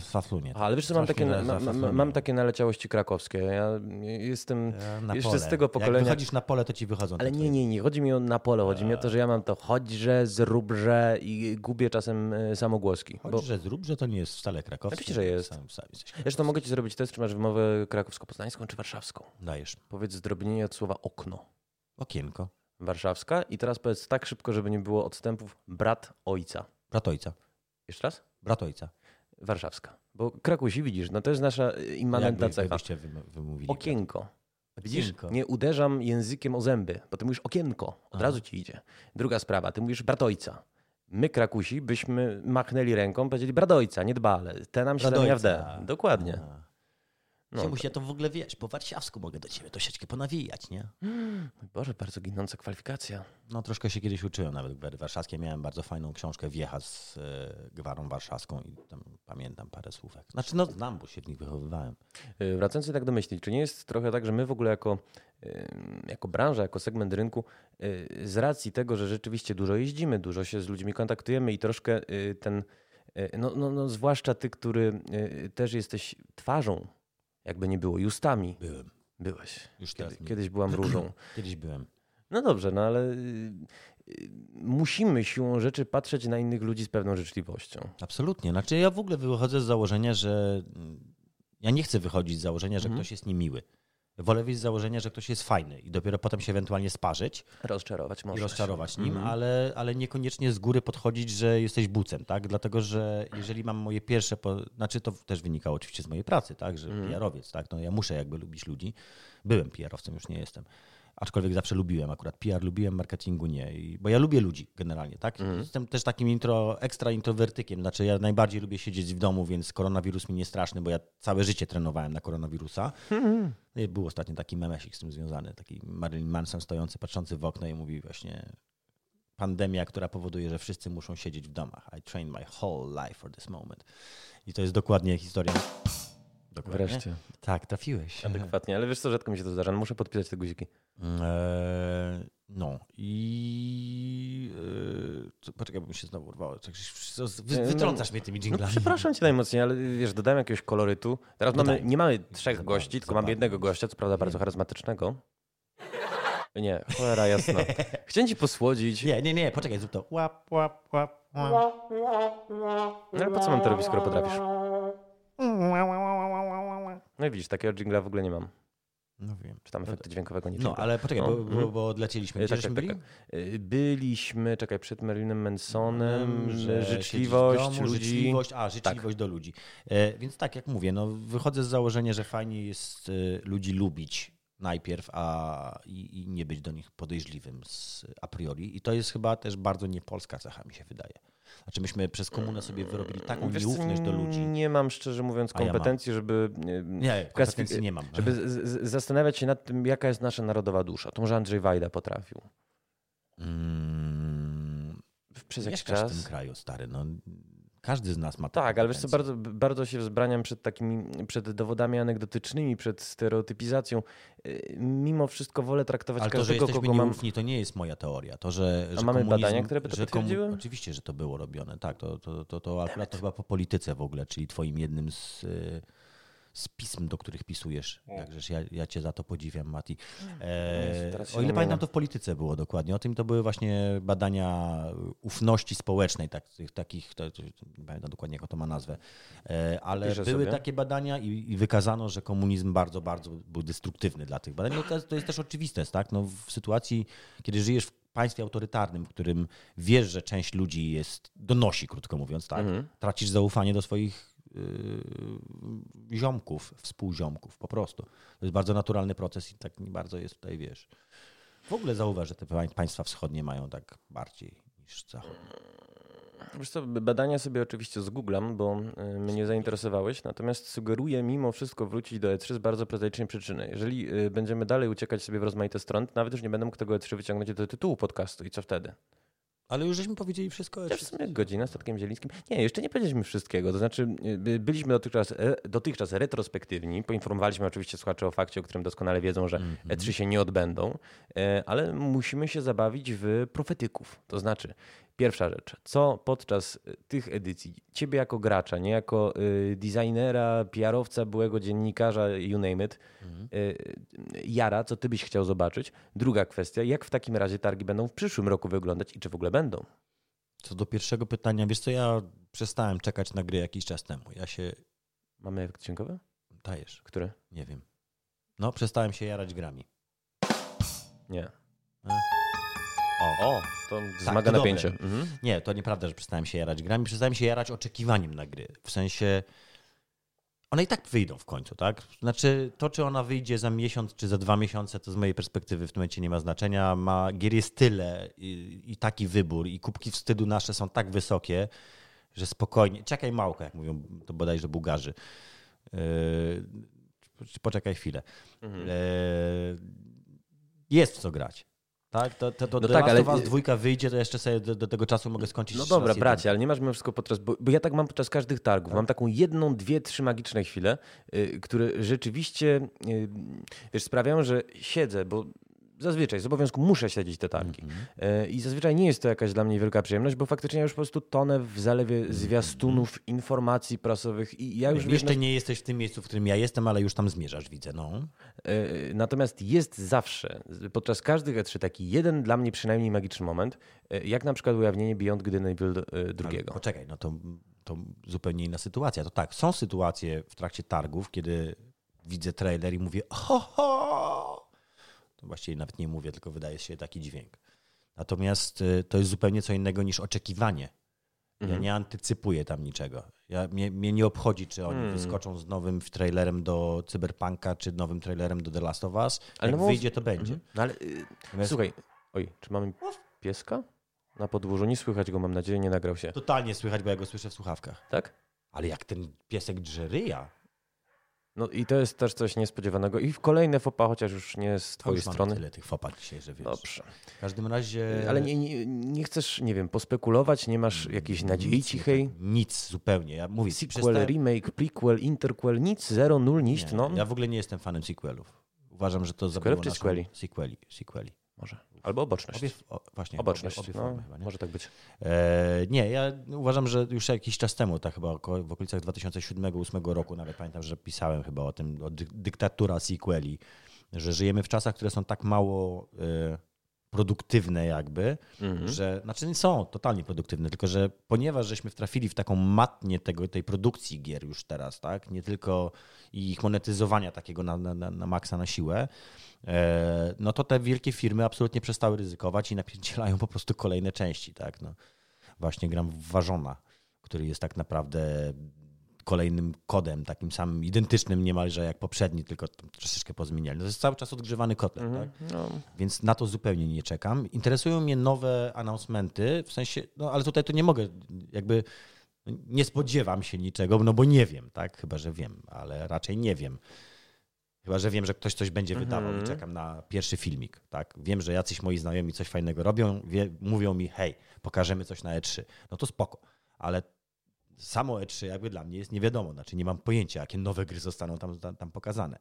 Faflunie. A, ale wiesz co, mam takie, na, ma, mam takie naleciałości krakowskie. Ja jestem Na jeszcze pole. z tego Jak pokolenia... wychodzisz na pole, to ci wychodzą. Ale nie, nie, nie. Chodzi mi o na pole. Chodzi mi o to, że ja mam to chodźże, zróbże i gubię czasem e, samogłoski. Chodź, Bo, że zrób, że to nie jest wcale krakowskie. Oczywiście, że jest. Sam, sam zresztą mogę ci zrobić test, czy masz wymowę krakowsko-poznańską, czy warszawską. Dajesz. Powiedz zdrobnienie od słowa okno. Okienko. Warszawska. I teraz powiedz tak szybko, żeby nie było odstępów. Brat ojca. Brat ojca. Jeszcze raz? Brat ojca. Warszawska. Bo Krakusi, widzisz, no to jest nasza immanentna Jakby- cecha. wymówili. Okienko. Widzisz, Okienko. nie uderzam językiem o zęby, bo ty mówisz okienko, od Aha. razu ci idzie. Druga sprawa, ty mówisz bratojca. My, Krakusi, byśmy machnęli ręką, powiedzieli bratojca, nie dba, ale te nam się Brat zamienia w ojca. D. Dokładnie. A. No, Czemuś ja to w ogóle wiesz, po warszawsku mogę do ciebie troszeczkę ponawijać, nie? Boże, bardzo ginąca kwalifikacja. No troszkę się kiedyś uczyłem nawet gwery warszawskie. Miałem bardzo fajną książkę Wiecha z e, gwarą warszawską i tam pamiętam parę słówek. Znaczy no znam, bo się w nich wychowywałem. Yy, Wracając jednak do myśli, czy nie jest trochę tak, że my w ogóle jako, yy, jako branża, jako segment rynku, yy, z racji tego, że rzeczywiście dużo jeździmy, dużo się z ludźmi kontaktujemy i troszkę ten, no, no, no zwłaszcza ty, który też jesteś twarzą, jakby nie było, i ustami Byłem. byłeś. Już Kiedy, teraz nie. kiedyś byłam różą. Kiedyś byłem. No dobrze, no ale yy, yy, musimy siłą rzeczy patrzeć na innych ludzi z pewną życzliwością. Absolutnie. Znaczy ja w ogóle wychodzę z założenia, że mm, ja nie chcę wychodzić z założenia, że Mhm. ktoś jest niemiły. Wolę wyjść z założenia, że ktoś jest fajny i dopiero potem się ewentualnie sparzyć Rozczarować można. i rozczarować się. nim, Mhm. ale, ale niekoniecznie z góry podchodzić, że jesteś bucem, tak? Dlatego, że jeżeli mam moje pierwsze, po... znaczy to też wynikało oczywiście z mojej pracy, tak? Że Mhm. PR-owiec, tak? No ja muszę jakby lubić ludzi. Byłem PR-owcem, już nie jestem. Aczkolwiek zawsze lubiłem akurat PR, lubiłem, marketingu nie. I, bo ja lubię ludzi generalnie, tak? Mhm. Jestem też takim intro, ekstra introwertykiem. Znaczy ja najbardziej lubię siedzieć w domu, więc koronawirus mi nie straszny, bo ja całe życie trenowałem na koronawirusa. Mhm. I Był ostatnio taki memesik z tym związany, taki Marilyn Manson stojący, patrzący w okno i mówi właśnie pandemia, która powoduje, że wszyscy muszą siedzieć w domach. I trained my whole life for this moment. I to jest dokładnie historia. Dokładnie. Wreszcie. Tak, trafiłeś. Adekwatnie, ale wiesz co, rzadko mi się to zdarza. No muszę podpisać te guziki. Eee, no i eee, co- poczekaj, bo mi się znowu urwało. Tak, Wy, wytrącasz mnie tymi No dżinglami. przepraszam cię najmocniej, ale wiesz, dodałem jakiegoś kolorytu. Teraz mamy, Dodaj. nie mamy trzech Zabawne, gości, tylko zabawne. mamy jednego gościa, co prawda bardzo charyzmatycznego. Nie, cholera jasna. Chciałem ci posłodzić. Nie, nie, nie, poczekaj, zrób to. Łap, łap, łap, łap. No ale po co mam to robić, skoro potrafisz? No i widzisz, takiego jingla w ogóle nie mam. No wiem. Czy tam efektu dźwiękowego nie No, czeka. ale poczekaj, No, bo, bo, mhm. bo odlecieliśmy. E, Gdzie tak, tak, byli? tak. Y, Byliśmy, czekaj, przed Marilyn Mansonem, że życzliwość domu, ludzi. Życzliwość, a, życzliwość do ludzi. E, więc tak, jak mówię, no, wychodzę z założenia, że fajnie jest e, ludzi lubić najpierw, a i, i nie być do nich podejrzliwym z, a priori. I to jest chyba też bardzo niepolska cecha, mi się wydaje. Znaczy myśmy przez komunę sobie wyrobili taką Wiesz nieufność do ludzi. Nie mam szczerze mówiąc A ja kompetencji, żeby Nie, kompetencji nie mam. Żeby z, z, zastanawiać się nad tym, jaka jest nasza narodowa dusza. To może Andrzej Wajda potrafił. Mm, Przez jakiś mieszkasz w czas. tym kraju, stary. No, każdy z nas ma Tak, ale wiesz co, bardzo, bardzo się wzbraniam przed takimi, przed dowodami anegdotycznymi, przed stereotypizacją. Y, Mimo wszystko wolę traktować Ale to, że każdego, kogo mam... to nie jest moja teoria. To, że, że mamy komunizm, badania, które by to potwierdziły? Oczywiście, że to było robione. Tak, to, to, to, to akurat to chyba po polityce w ogóle, czyli twoim jednym z, y, z pism, do których pisujesz. Jakżeż ja, ja cię za to podziwiam, Mati. Jezu, E, się o ile nie pamiętam, to w polityce było dokładnie. O tym to były właśnie badania ufności społecznej, tak, tych, takich, to, to, nie pamiętam dokładnie, jaką to ma nazwę. E, ale Piszę były sobie. takie badania i, i wykazano, że komunizm bardzo, bardzo był destruktywny dla tych badań. No to, to jest też oczywiste, tak? No, w sytuacji, kiedy żyjesz w państwie autorytarnym, w którym wiesz, że część ludzi jest, donosi, krótko mówiąc, tak? Mhm. Tracisz zaufanie do swoich ziomków, współziomków, po prostu. To jest bardzo naturalny proces i tak nie bardzo jest tutaj, wiesz. W ogóle zauważ, że te pań- państwa wschodnie mają tak bardziej niż zachodnie. Wiesz co, badania sobie oczywiście zgooglam, bo y, mnie zainteresowałeś, natomiast sugeruję mimo wszystko wrócić do E3 z bardzo prozaicznej przyczyny. Jeżeli y, będziemy dalej uciekać sobie w rozmaite strony, nawet już nie będę mógł tego E3 wyciągnąć do tytułu podcastu i co wtedy? Ale już żeśmy powiedzieli wszystko. Ja w sumie godzina statkiem zielińskim. Nie, jeszcze nie powiedzieliśmy wszystkiego. To znaczy, y, byliśmy dotychczas, dotychczas retrospektywni. Poinformowaliśmy oczywiście słuchaczy o fakcie, o którym doskonale wiedzą, że Mhm. E3 się nie odbędą, e, ale musimy się zabawić w profetyków. To znaczy, pierwsza rzecz, co podczas y, tych edycji ciebie jako gracza, nie jako y, designera, PR-owca, byłego dziennikarza, you name it, Mhm. y, jara, co ty byś chciał zobaczyć? Druga kwestia, jak w takim razie targi będą w przyszłym roku wyglądać i czy w ogóle będą? Co do pierwszego pytania, wiesz co, ja przestałem czekać na gry jakiś czas temu. Ja się Mamy efekt dźwiękowy? dajesz, Który? nie wiem. No, przestałem się jarać grami. Nie. O. O, to Tak, wzmaga to napięcie. Mhm. Nie, to nieprawda, że przestałem się jarać grami. Przestałem się jarać oczekiwaniem na gry. W sensie one i tak wyjdą w końcu, tak? Znaczy to, czy ona wyjdzie za miesiąc, czy za dwa miesiące, to z mojej perspektywy w tym momencie nie ma znaczenia. Ma, gier jest tyle i, i taki wybór i kubki wstydu nasze są tak wysokie, że spokojnie, czekaj małko, jak mówią to bodajże Bułgarzy. Yy, poczekaj chwilę. Mhm. Yy, jest w co grać. Tak, to, to, to No tak, ale- Us dwójka wyjdzie, to jeszcze sobie do, do tego czasu mogę skończyć No dobra, jeden. bracie, ale nie masz mimo wszystko podczas, bo, bo ja tak mam podczas każdych targów. Tak. Mam taką jedną, dwie, trzy magiczne chwile, y, które rzeczywiście y, wiesz, sprawiają, że siedzę, bo zazwyczaj z obowiązku muszę śledzić te targi. Mhm. Y, I zazwyczaj nie jest to jakaś dla mnie wielka przyjemność, bo faktycznie ja już po prostu tonę w zalewie zwiastunów, informacji prasowych i ja już Już wiesz, jeszcze nie jesteś w tym miejscu, w którym ja jestem, ale już tam zmierzasz, widzę. No. E, Natomiast jest zawsze, podczas każdych E3 taki jeden dla mnie przynajmniej magiczny moment, e, jak na przykład ujawnienie Beyond Ale drugiego. Poczekaj, no to, to zupełnie inna sytuacja. To tak, są sytuacje w trakcie targów, kiedy widzę trailer i mówię ho, ho! To właściwie nawet nie mówię, tylko wydaje się taki dźwięk. Natomiast y, to jest zupełnie co innego niż oczekiwanie. Ja Mhm. nie antycypuję tam niczego. Ja, mnie, mnie nie obchodzi, czy oni Hmm. wyskoczą z nowym trailerem do Cyberpunka, czy nowym trailerem do The Last of Us. Ale Jak no, wyjdzie, to będzie. Mhm. No ale y, Natomiast słuchaj, oj, czy mamy pieska na podwórzu? Nie słychać go, mam nadzieję, nie nagrał się. Totalnie słychać, bo ja go słyszę w słuchawkach. Tak? Ale jak ten piesek drze ryja, No i to jest też coś niespodziewanego. I w kolejne fopa, chociaż już nie z to twojej mamy strony. tyle tych fopat dzisiaj, że wiesz. Dobrze. W każdym razie... Ale nie, nie, nie chcesz, nie wiem, pospekulować, nie masz jakiejś nadziei nic, cichej? Nic zupełnie. Ja mówię, Sequel, przestałem- remake, prequel, interquel, nic, zero, nul, nic, nie, no. Ja w ogóle nie jestem fanem sequelów. Uważam, że to Sequelów zabiło czy naszą- sequeli? Sequeli. sequeli. Może. Albo oboczność. Obie, o, właśnie, Oboczność. Obie, obie no, formy chyba, nie? może tak być. E, nie, ja uważam, że już jakiś czas temu, tak chyba około- w okolicach 2007-2008 roku, nawet pamiętam, że pisałem chyba o tym, o dy, dyktatura sequeli, że żyjemy w czasach, które są tak mało e, produktywne jakby, Mhm. że, znaczy nie są totalnie produktywne, tylko że ponieważ żeśmy wtrafili w taką matnię tego, tej produkcji gier już teraz, tak, nie tylko i ich monetyzowania takiego na, na, na, maksa na siłę, e, no to te wielkie firmy absolutnie przestały ryzykować i napierdzielają po prostu kolejne części, tak, no. Właśnie gram w Ważona, który jest tak naprawdę kolejnym kodem, takim samym, identycznym niemalże jak poprzedni, tylko troszeczkę pozmieniali. No to jest cały czas odgrzewany kotlet, tak? Mhm. No, Więc na to zupełnie nie czekam. Interesują mnie nowe announcementy, w sensie, no ale tutaj to nie mogę, jakby nie spodziewam się niczego, no bo nie wiem, tak? Chyba, że wiem, ale raczej nie wiem. Chyba, że wiem, że ktoś coś będzie wydawał i Mhm. czekam na pierwszy filmik, tak? Wiem, że jacyś moi znajomi coś fajnego robią, wie, mówią mi, hej, pokażemy coś na E3. No to spoko, ale samo E3 jakby dla mnie jest nie wiadomo, znaczy nie mam pojęcia, jakie nowe gry zostaną tam, tam, tam pokazane.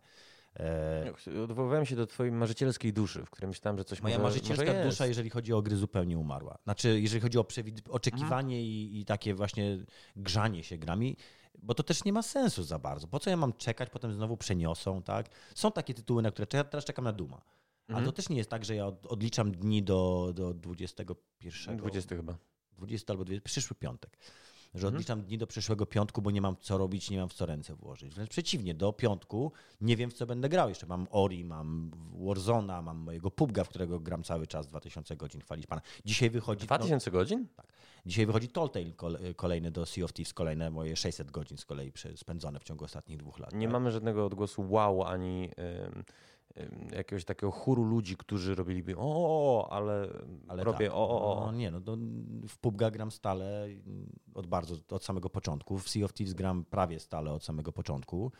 E, Odwoływałem się do twojej marzycielskiej duszy, w której myślałem, że coś Moja może, marzycielska może dusza, jeżeli chodzi o gry, zupełnie umarła. Znaczy, jeżeli chodzi o oczekiwanie i, i takie właśnie grzanie się grami, bo to też nie ma sensu za bardzo. Po co ja mam czekać, potem znowu przeniosą, tak? Są takie tytuły, na które czekam, teraz czekam na Duma. Ale Mhm. to też nie jest tak, że ja od, odliczam dni do, do 21, 20 chyba. 20 albo 20, przyszły piątek. Że Mhm. odliczam dni do przyszłego piątku, bo nie mam co robić, nie mam w co ręce włożyć. Wręcz przeciwnie, do piątku nie wiem, w co będę grał. Jeszcze mam Ori, mam Warzona, mam mojego PUBG'a, w którego gram cały czas, 2000 godzin, chwalić pana. Dzisiaj wychodzi, no, 2000 godzin? dzisiaj wychodzi Telltale kole- kolejny do Sea of Thieves, kolejne moje 600 godzin z kolei spędzone w ciągu ostatnich dwóch lat. Nie tak? mamy żadnego odgłosu wow ani ym, jakiegoś takiego chóru ludzi, którzy robiliby o, ale, Ale robię tak, o, o, o. No, nie, no to w PUBG gram stale od bardzo, od samego początku. W Sea of Thieves gram prawie stale od samego początku.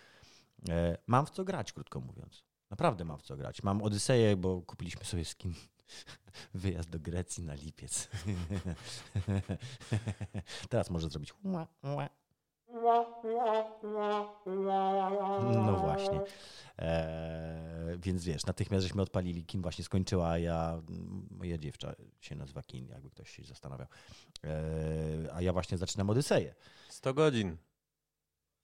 E, mam w co grać, krótko mówiąc. Naprawdę mam w co grać. Mam Odyseję, bo kupiliśmy sobie skin wyjazd do Grecji na lipiec. Teraz może zrobić. No właśnie. Eee, więc wiesz, natychmiast żeśmy odpalili, Kin właśnie skończyła, a ja, moja dziewczyna się nazywa Kin, jakby ktoś się zastanawiał. Eee, a ja właśnie zaczynam Odyseję. 100 godzin.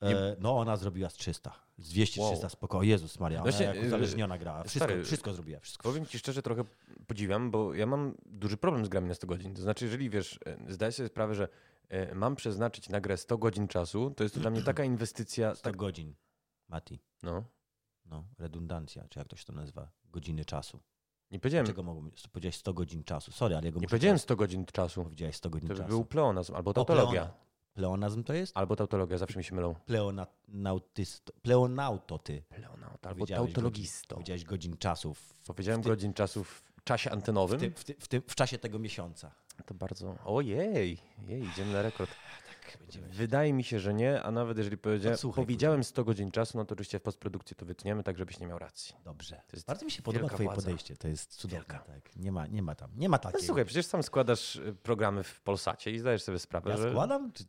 Eee, no ona zrobiła z 300, z 200-300 Wow. spoko. Jezus Maria, ona Właśnie, jak yy, uzależniona grała. Wszystko, stary, wszystko zrobiła, wszystko. Powiem ci szczerze, trochę podziwiam, bo ja mam duży problem z grami na 100 godzin. To znaczy, jeżeli wiesz, e, zdaję sobie sprawę, że e, mam przeznaczyć na grę 100 godzin czasu, to jest to dla mnie taka inwestycja. 100 Tak, godzin, Mati. no, No, redundancja, czy jak to się to nazywa? Godziny czasu. nie powiedziałem, Czego mogą Powiedziałeś 100 godzin czasu. Sorry, ale ja go nie powiedziałem 100 godzin czasu. Powiedziałeś 100 godzin To czasu. był pleonazm albo O, tautologia. pleona- Pleonazm to jest? Albo tautologia, zawsze mi się mylą. Pleonautysto. Pleonauto ty. Pleonauta albo tautologisto. Powiedziałeś godzin czasu w, Powiedziałem ty- godzin czasu w czasie antenowym. w, ty, w, ty, w, w czasie tego miesiąca. To bardzo. Ojej, jej, idziemy na rekord. Tak, będziemy. Wydaje mi się, że nie, a nawet jeżeli powiedziałem, Odsłuchaj powiedziałem 100 godzin czasu, no to oczywiście w postprodukcji to wytniemy, tak żebyś nie miał racji. Dobrze. Bardzo mi się podoba twoje władza. podejście. To jest cudowne. Tak. Nie, ma, nie ma tam. Nie ma No takiej. słuchaj, przecież sam składasz y, programy w Polsacie i zdajesz sobie sprawę, ja że składam? Ty,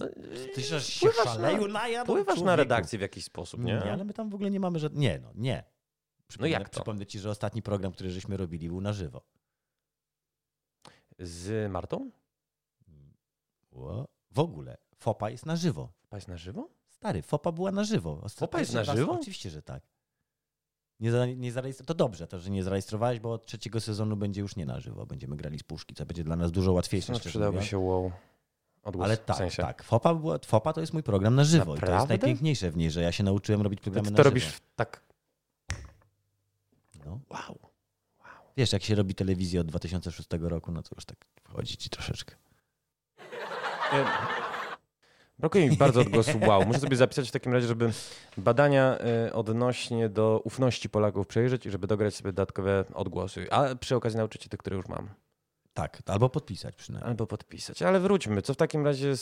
No, ty, ty się wpływasz szaleju na- najadł? wpływasz na redakcję w jakiś sposób, nie? Nie, ale my tam w ogóle nie mamy żadnego. Nie, no nie. Przypomnę, jak to? Przypomnę ci, że ostatni program, który żeśmy robili, był na żywo. Z Martą? W ogóle. Fopa jest na żywo. Paść na żywo? Stary, Fopa była na żywo. Fopa jest na raz- żywo? Oczywiście, że tak. Nie, za, nie zarejestrowałeś. To dobrze, to, że nie zarejestrowałeś, bo od trzeciego sezonu będzie już nie na żywo. Będziemy grali z puszki, co będzie dla nas dużo łatwiejsze. No, przydałby się wow. Odgłos, Ale w tak, sensie. tak. Fopa, była, Fopa to jest mój program na żywo. I to jest Naprawdę? najpiękniejsze w niej, że ja się nauczyłem robić To programy na to żywo. robisz w tak. No. Wow. Wiesz, jak się robi telewizję od 2006 roku, no to już tak wchodzi ci troszeczkę. Brakuje mi bardzo odgłosu wow. Muszę sobie zapisać w takim razie, żeby badania y, odnośnie do ufności Polaków przejrzeć i żeby dograć sobie dodatkowe odgłosy. A przy okazji nauczyć się te, które już mam. Tak, albo podpisać przynajmniej. Albo podpisać. Ale wróćmy. Co w takim razie,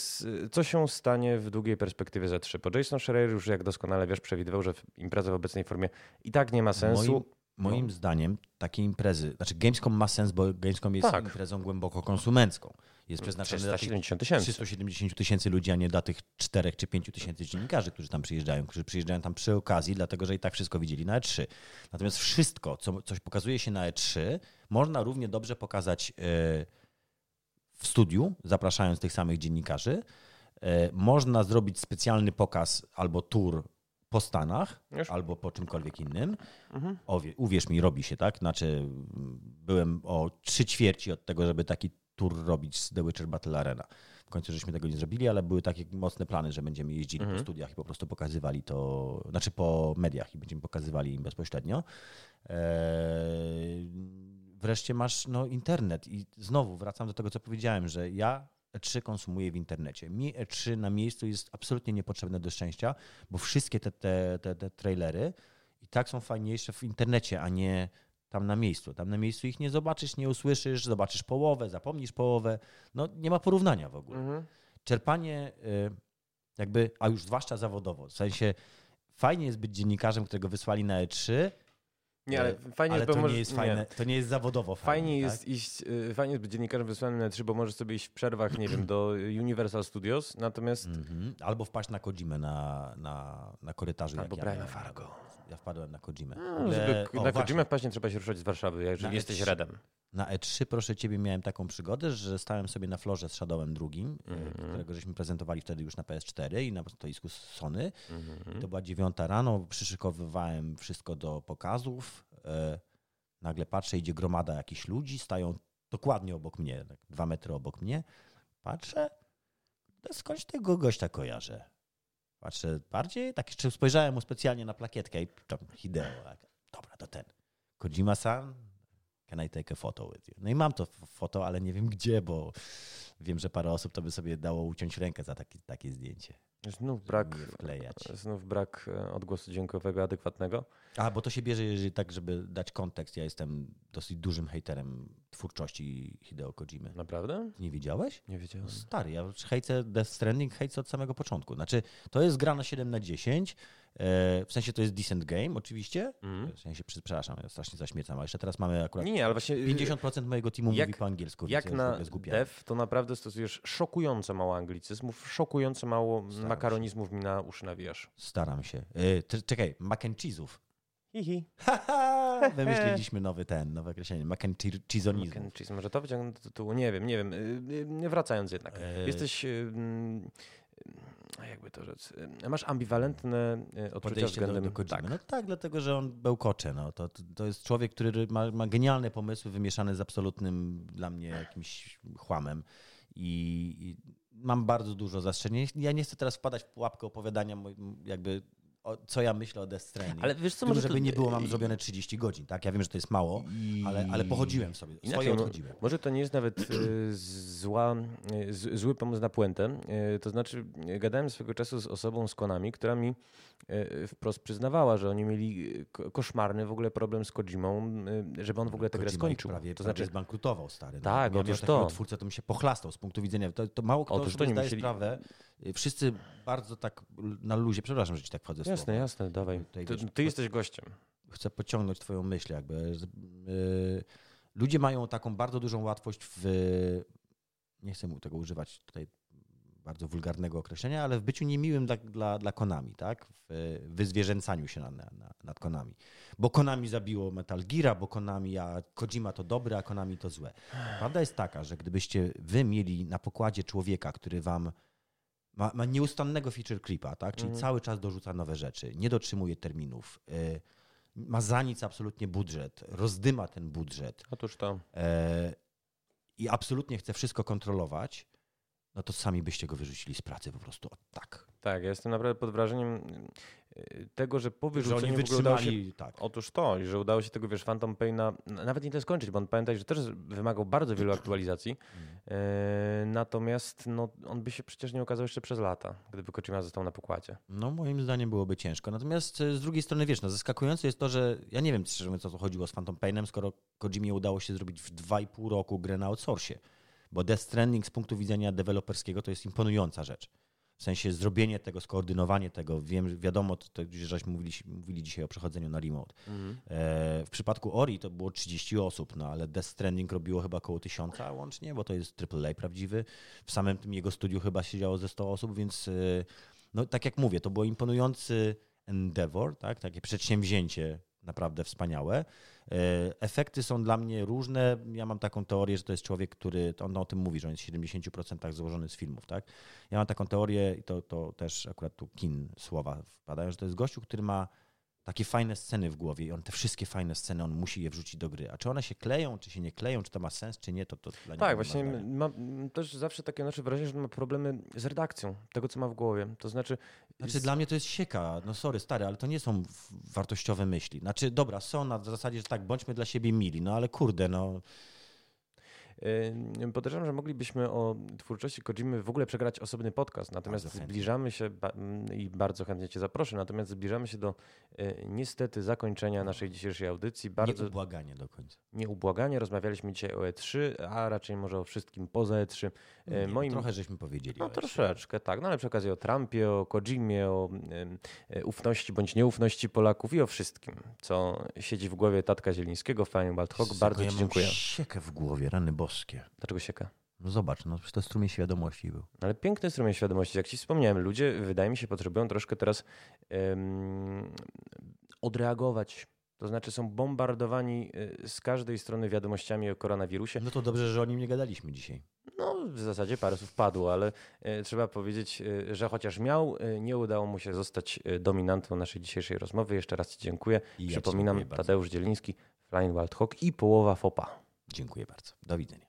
co się stanie w długiej perspektywie za 3? Bo Jason Schreier już, jak doskonale wiesz, przewidywał, że impreza w obecnej formie i tak nie ma sensu. Moim, moim zdaniem takie imprezy, znaczy Gamescom ma sens, bo Gamescom jest Tak. imprezą głęboko konsumencką. Jest przeznaczony dla tych 370 tysięcy. 370 tysięcy ludzi, a nie dla tych 4 czy 5 tysięcy dziennikarzy, którzy tam przyjeżdżają, którzy przyjeżdżają tam przy okazji, dlatego że i tak wszystko widzieli na E3. Natomiast wszystko, co coś pokazuje się na E3, można równie dobrze pokazać e, w studiu, zapraszając tych samych dziennikarzy. E, Można zrobić specjalny pokaz albo tour po Stanach, Już? albo po czymkolwiek innym. Mhm. Owie, uwierz mi, robi się, tak? Znaczy, byłem o trzy ćwierci od tego, żeby taki tour robić z The Witcher Battle Arena. W końcu żeśmy tego nie zrobili, ale były takie mocne plany, że będziemy jeździli Mhm. po studiach i po prostu pokazywali to, znaczy po mediach i będziemy pokazywali im bezpośrednio. Eee, wreszcie masz no, internet i znowu wracam do tego, co powiedziałem, że ja E3 konsumuję w internecie. Mi E3 na miejscu jest absolutnie niepotrzebne do szczęścia, bo wszystkie te, te, te, te trailery i tak są fajniejsze w internecie, a nie tam na miejscu. Tam na miejscu ich nie zobaczysz, nie usłyszysz, zobaczysz połowę, zapomnisz połowę. No nie ma porównania w ogóle. Mhm. Czerpanie y, jakby, a już zwłaszcza zawodowo, w sensie fajnie jest być dziennikarzem, którego wysłali na E3, Nie, ale e, fajnie ale jest, bo to możesz- nie jest fajne, to nie jest zawodowo fajne. Fajnie tak? jest iść, y, fajnie jest być dziennikarzem wysłanym na 3, bo możesz sobie iść w przerwach, nie wiem, do Universal Studios, natomiast Mhm. Albo wpaść na Kojimę na, na, na korytarzu. Albo jak Briana ja. Fargo. Ja wpadłem na Kojimę. W no, ogóle- żeby o, na. Kojimę wpaść nie trzeba się ruszać z Warszawy, jeżeli Na jesteś E3. redem. Na E3, proszę ciebie, miałem taką przygodę, że stałem sobie na florze z Shadowem drugim, Mhm. e, którego żeśmy prezentowali wtedy już na PS4 i na stoisku Sony. Mhm. To była dziewiąta rano, przyszykowywałem wszystko do pokazów. E, nagle patrzę, idzie gromada jakichś ludzi, stają dokładnie obok mnie, tak dwa metry obok mnie. Patrzę, skądś tego gościa kojarzę. Patrzę bardziej, tak jeszcze spojrzałem mu specjalnie na plakietkę i tam Hideo. Tak. Dobra, to ten. Kojima-san? can I take a photo with you? No i mam to foto, ale nie wiem gdzie, bo wiem, że parę osób to by sobie dało uciąć rękę za taki, takie zdjęcie. Znów brak, znów brak e, odgłosu dźwiękowego adekwatnego. A, bo to się bierze, jeżeli tak, żeby dać kontekst. Ja jestem dosyć dużym hejterem twórczości Hideo Kojimy. Naprawdę? Nie widziałeś? Nie wiedziałem. No stary, ja hejcę Death Stranding, hejcę od samego początku. Znaczy, to jest gra na 7 na 10, e, w sensie to jest decent game oczywiście, Mhm. w sensie, przepraszam, ja strasznie zaśmiecam, ale jeszcze teraz mamy akurat Nie, nie, ale właśnie... y, 50% mojego teamu Jak- mówi po angielsku, Jak ja na dev, to naprawdę stosujesz szokująco mało anglicyzmów, szokująco mało Staram makaronizmów mi na uszy nawijasz. Staram się. E, czekaj, mac and cheese'ów. Hihi. Wymyśliliśmy nowy ten, nowe określenie, mac and cheese- Mac and cheese. Może to wyciągnę do tytułu? Nie wiem, nie wiem. Y, y, Wracając jednak. E, Jesteś... y, mm, y, jakby to rzec... y, Masz ambiwalentne y, odczucia podejście względem... do, do Kojimy. tak. No tak, dlatego, że on bełkocze. No. To, to jest człowiek, który ma, ma genialne pomysły wymieszane z absolutnym dla mnie jakimś chłamem. I, i mam bardzo dużo zastrzeżeń. Ja nie chcę teraz wpadać w pułapkę opowiadania jakby o, co ja myślę o Death Stranding. Ale wiesz co, Tylko, może żeby to- nie było, mam zrobione 30 godzin, tak? Ja wiem, że to jest mało, I- ale, ale pochodziłem sobie. Inaczej, Swoje odchodziłem. Może to nie jest nawet y, zła, y, z, zły pomysł na puentę. Y, To znaczy, gadałem swego czasu z osobą z Konami, która mi wprost przyznawała, że oni mieli ko- koszmarny w ogóle problem z Kojimą, y, żeby on w ogóle tę grę skończył. Prawie, to prawie znaczy, zbankrutował, stary. No. Tak, ja otóż to. twórcę, to mi się pochlastał z punktu widzenia. To, to mało kto Otóż to nie zdaje musieli- sprawę. Wszyscy bardzo tak na luzie, przepraszam, że ci tak wchodzę jasne, słowo. jasne, dawaj. Tutaj, Ty, wiesz, ty jesteś gościem. chcę pociągnąć twoją myśl jakby. ludzie mają taką bardzo dużą łatwość w, nie chcę mu tego używać tutaj bardzo wulgarnego określenia, ale w byciu niemiłym dla, dla, dla Konami, tak? W wyzwierzęcaniu się na, na, na, nad Konami. Bo Konami zabiło Metal Geara, bo Konami, a Kojima to dobre, a Konami to złe. Prawda jest taka, że gdybyście wy mieli na pokładzie człowieka, który wam ma, ma nieustannego feature creepa, tak? Czyli Mhm. cały czas dorzuca nowe rzeczy, nie dotrzymuje terminów, y, ma za nic absolutnie budżet, rozdyma ten budżet Otóż to. e, i absolutnie chce wszystko kontrolować, no to sami byście go wyrzucili z pracy po prostu o tak. Tak, ja jestem naprawdę pod wrażeniem y, tego, że po Że wyrzuceniu w ogóle udało się wytrzymali, tak. Otóż to, i że udało się tego, wiesz, Phantom Paina nawet nie tyle skończyć, bo on pamiętaj, że też wymagał bardzo wielu aktualizacji. Mm. E, natomiast no, on by się przecież nie ukazał jeszcze przez lata, gdyby Kojima został na pokładzie. No moim zdaniem byłoby ciężko. Natomiast e, z drugiej strony, wiesz, no zaskakujące jest to, że ja nie wiem szczerze mówiąc, o co chodziło z Phantom Painem, skoro Kojimie udało się zrobić w 2,5 roku grę na outsourcie. Bo Death Stranding z punktu widzenia deweloperskiego to jest imponująca rzecz. W sensie zrobienie tego, skoordynowanie tego. Wiem, wiadomo, to, to że żeśmy mówili, mówili dzisiaj o przechodzeniu na remote. E, w przypadku Ori to było 30 osób, no ale Death Stranding robiło chyba około 1000 łącznie, bo to jest AAA prawdziwy. W samym tym jego studiu chyba siedziało ze 100 osób, więc e, no tak jak mówię, to było imponujący endeavor, tak? takie przedsięwzięcie naprawdę wspaniałe. E, Efekty są dla mnie różne. Ja mam taką teorię, że to jest człowiek, który, on o tym mówi, że on jest w 70% złożony z filmów. Tak? Ja mam taką teorię i to, to też akurat tu kin słowa wpadają, że to jest gościu, który ma takie fajne sceny w głowie i on te wszystkie fajne sceny, on musi je wrzucić do gry. A czy one się kleją, czy się nie kleją, czy to ma sens, czy nie, to, to dla niego Tak, nie właśnie mam też zawsze takie nasze wrażenie, że ma problemy z redakcją tego, co ma w głowie. To znaczy, Znaczy z- dla mnie to jest sieka, no sorry stary, ale to nie są wartościowe myśli. Znaczy dobra, są na zasadzie, że tak, bądźmy dla siebie mili, no ale kurde, no Podejrzewam, że moglibyśmy o twórczości Kojimy w ogóle przegrać osobny podcast, natomiast zbliżamy się mm, i bardzo chętnie Cię zaproszę, natomiast zbliżamy się do yy, niestety zakończenia naszej dzisiejszej audycji. Bardzo nieubłaganie do końca. nieubłaganie. Rozmawialiśmy dzisiaj o E3, a raczej może o wszystkim poza E3. Yy, Nie, no Moim... Trochę żeśmy powiedzieli. No Eszie. troszeczkę, tak. No ale przy okazji o Trumpie, o Kojimie, o e, ufności bądź nieufności Polaków i o wszystkim, co siedzi w głowie Tatka Zielińskiego, Hawk. Jezus, Bardzo Ci mam dziękuję. siekę w głowie, rany boskie. Dlaczego sieka? No zobacz, no to strumień świadomości był. Ale piękny strumień świadomości. Jak Ci wspomniałem, ludzie wydaje mi się potrzebują troszkę teraz em, odreagować. To znaczy są bombardowani y, z każdej strony wiadomościami o koronawirusie. No to dobrze, że o nim nie gadaliśmy dzisiaj. No, w zasadzie parę słów padło, ale e, trzeba powiedzieć, e, że chociaż miał, e, nie udało mu się zostać e, dominantą naszej dzisiejszej rozmowy. Jeszcze raz Ci dziękuję. I ja Przypominam, dziękuję bardzo. Tadeusz Dzieliński, Flying Wild Hawk i połowa FOPA. Dziękuję bardzo. Do widzenia.